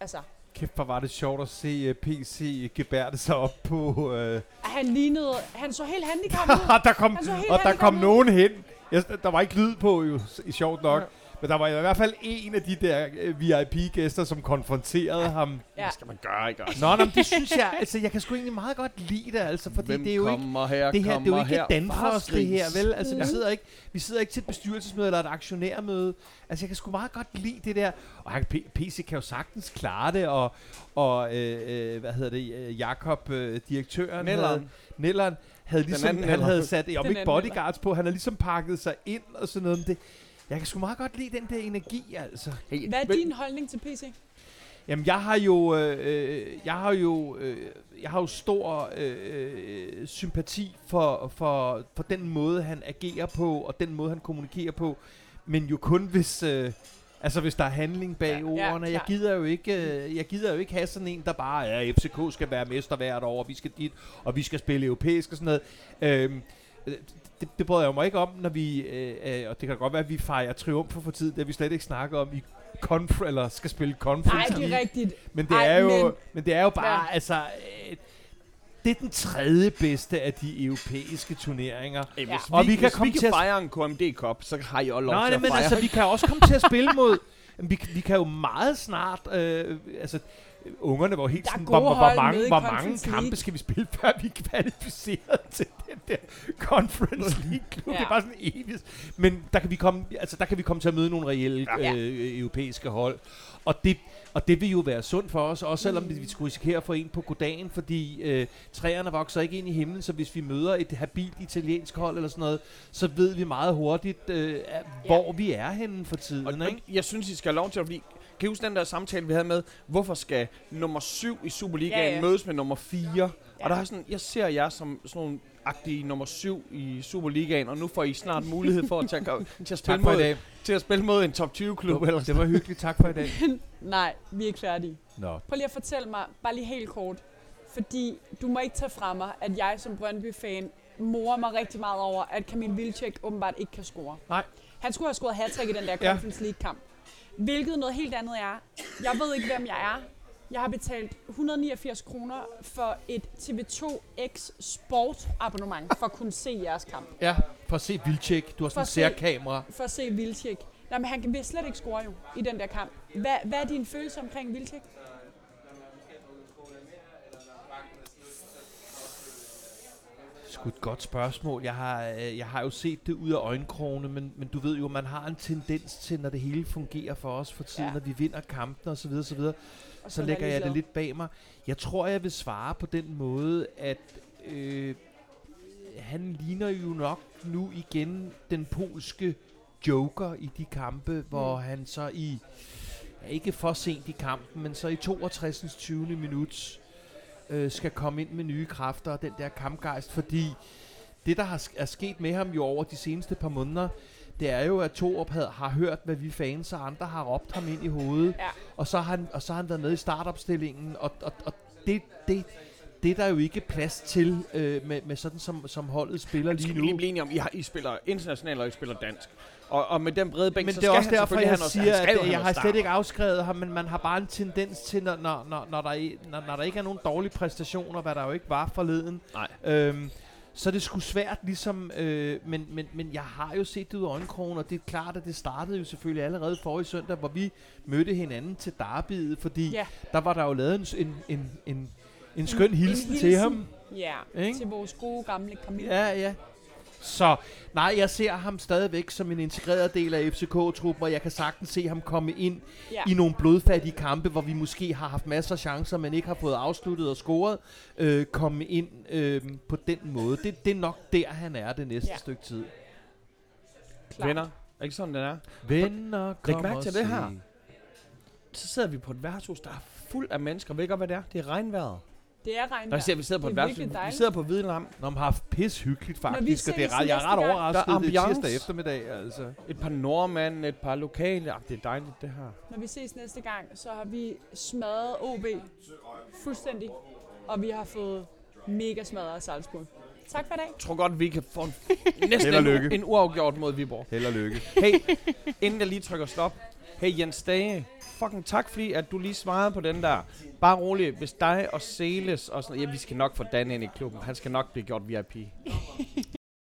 Altså, Kæft, hvor var det sjovt at se uh, PC gebærde sig op på... Uh, at han lignede, han så helt handicappet ud. [laughs] der kom, Han så helt og der kom ud. nogen hen. Jeg, der var ikke lyd på, jo, i sjovt nok. Ja. Men der var i hvert fald en af de der uh, VIP-gæster, som konfronterede ham. Ja. Hvad skal man gøre, ikke? Altså, Nå, nå, men det synes jeg, altså jeg kan sgu egentlig meget godt lide det, altså, fordi Hvem det er jo ikke... her, Det her, det er jo ikke Danfoss, det her, vel? Altså, vi Mhm. sidder, ikke, vi sidder ikke til et bestyrelsesmøde eller et aktionærmøde. Altså, jeg kan sgu meget godt lide det der. Og han, P- PC kan jo sagtens klare det, og, og øh, øh, hvad hedder det, øh, Jakob, øh, direktøren, havde, Nelleren. Nelleren, havde ligesom, han havde sat, om ikke bodyguards på, han havde ligesom pakket sig ind og sådan noget. Men det, jeg kan sgu meget godt lide den der energi, altså. Hey, Hvad er vel- din holdning til PC? Jamen, jeg har jo, øh, øh, jeg har jo, øh, jeg har jo stor øh, øh, sympati for, for, for den måde, han agerer på, og den måde, han kommunikerer på. Men jo kun hvis, øh, altså hvis der er handling bag Ja, ja, ja, ordene. jeg gider jo ikke, øh, jeg gider jo ikke have sådan en, der bare, ja, FCK skal være mester hvert år, og vi skal dit, og vi skal spille europæisk og sådan noget. Øhm, det, det bryder jeg mig ikke om, når vi, øh, øh, og det kan godt være, at vi fejrer triumfer for tid, det har vi slet ikke snakket om i conf eller skal spille conference Nej, det er rigtigt. Men det Ej, er jo, men- men, det er jo bare, Ja. altså, øh, det er den tredje bedste af de europæiske turneringer. Ja. vi, Og vi kan hvis komme vi til kan at- fejre en KMD Cup, så har I også lov Nej, til nej, at men fejre. altså, vi kan også komme til at spille mod, [laughs] vi, vi kan jo meget snart, øh, altså, ungerne var helt Der er sådan, gode hvor, hvor, hold hvor, mange, hvor mange kampe League. skal vi spille, før vi er kvalificeret [laughs] til den der Conference [laughs] League-klub? Ja. Det er Ja. bare sådan evigt. Men der kan, vi komme, altså, der kan vi komme til at møde nogle reelle Ja. øh, europæiske hold. Og det, og det vil jo være sundt for os, også selvom vi skulle risikere at få en på goddagen, fordi øh, træerne vokser ikke ind i himlen, så hvis vi møder et habilt italiensk hold eller sådan noget, så ved vi meget hurtigt, øh, hvor vi er henne for tiden. og Ikke? jeg synes, I skal have lov til at fordi kan I huske den der samtale, vi havde med, hvorfor skal nummer 7 i Superligaen Ja, ja. mødes med nummer 4? Ja. Og der er sådan, jeg ser jer som sådan nogle agtige nummer 7 i Superligaen, og nu får I snart mulighed for at, tage, [laughs] til, at spille mod, dag. til at spille mod en top 20 klub. Eller Det var hyggeligt. Tak for i dag. [laughs] Nej, vi er ikke færdige. Nå. Prøv lige at fortælle mig, bare lige helt kort, fordi du må ikke tage fra mig, at jeg som Brøndby-fan morer mig rigtig meget over, at Kamil Vilcek åbenbart ikke kan score. Nej. Han skulle have scoret hat i den der. Conference League-kamp. Hvilket noget helt andet er. Jeg ved ikke, hvem jeg er. Jeg har betalt 189 kroner for et TV2 X Sport abonnement for at kunne se jeres kamp. Ja, for at se Vildtjek. Du har sådan en særkamera. For at se Vilcek. Nej, men han vil slet ikke score jo i den der kamp. Hvad, hvad er din følelse omkring Vilcek? Sgu et godt spørgsmål. Jeg har, øh, jeg har jo set det ud af øjenkrogene, men, men du ved jo, man har en tendens til, når det hele fungerer for os for tiden, ja. Når vi vinder kampen osv., så, videre, Og så er lægger jeg det lidt bag mig. Jeg tror, jeg vil svare på den måde, at øh, han ligner jo nok nu igen den polske joker i de kampe, hvor Mm. han så i, ja, ikke for sent i kampen, men så i 62. 20. minut øh, skal komme ind med nye kræfter og den der kampgejst, fordi det, der har, er sket med ham jo over de seneste par måneder, det er jo, at Torup havde, har hørt, hvad vi fans og andre har råbt ham ind i hovedet, Ja. og, så har han, og så har han været med i startopstillingen, og, og, og det, det, det er der jo ikke plads til øh, med, med sådan, som, som holdet spiller Skal lige nu. lige blive enige om, I, har, I spiller internationalt, og I spiller dansk. Og, og med den brede bænk, Men så det er også derfor, selvfølgelig jeg noget- siger, at jeg har slet ikke afskrevet ham, men man har bare en tendens til, når, når, når, når, der, når, når der ikke er nogen dårlige præstationer, hvad der jo ikke var forleden, Nej. øhm, så er det sgu svært ligesom, øh, men, men, men jeg har jo set det ud af øjenkrogen, og det er klart, at det startede jo selvfølgelig allerede forrige søndag, hvor vi mødte hinanden til derbyet, fordi Ja. der var der jo lavet en, en, en, en, en skøn En- hilsen, en til hilsen. ham. Ja, Ikke? til vores gode gamle Camille. Ja, ja. Så nej, jeg ser ham stadigvæk som en integreret del af FCK-truppen, og jeg kan sagtens se ham komme ind Ja. i nogle blodfattige kampe, hvor vi måske har haft masser af chancer, men ikke har fået afsluttet og scoret, øh, komme ind øh, på den måde. Det, det er nok der, han er det næste ja. Stykke tid. Klart. Venner, er det ikke sådan, den er? Venner, kom mærke og til det her. Så sidder vi på et værtshus, der er fuld af mennesker. Ved I godt, hvad det er? Det er regnvejret. Det er regnvejr. Der ser vi sidder på Det et er værtshus. Vi sidder på Hvidelam. Når man har haft pis hyggeligt faktisk, og det er ses ret, jeg er ret overrasket. Der er Det er tirsdag eftermiddag, altså. Et par nordmænd, et par lokale. Ah, det er dejligt, det her. Når vi ses næste gang, så har vi smadret OB fuldstændig. Og vi har fået mega smadret af Salzburg. Tak for i dag. Jeg tror godt, vi kan få en, [laughs] næsten en, lykke. en uafgjort mod Viborg. Held og lykke. Hey, inden jeg lige trykker stop. Hey Jens Dage, fucking tak fordi, at du lige svarede på den der. Bare rolig, hvis dig og Celes og sådan Ja, vi skal nok få Dan ind i klubben. Han skal nok blive gjort VIP. [laughs]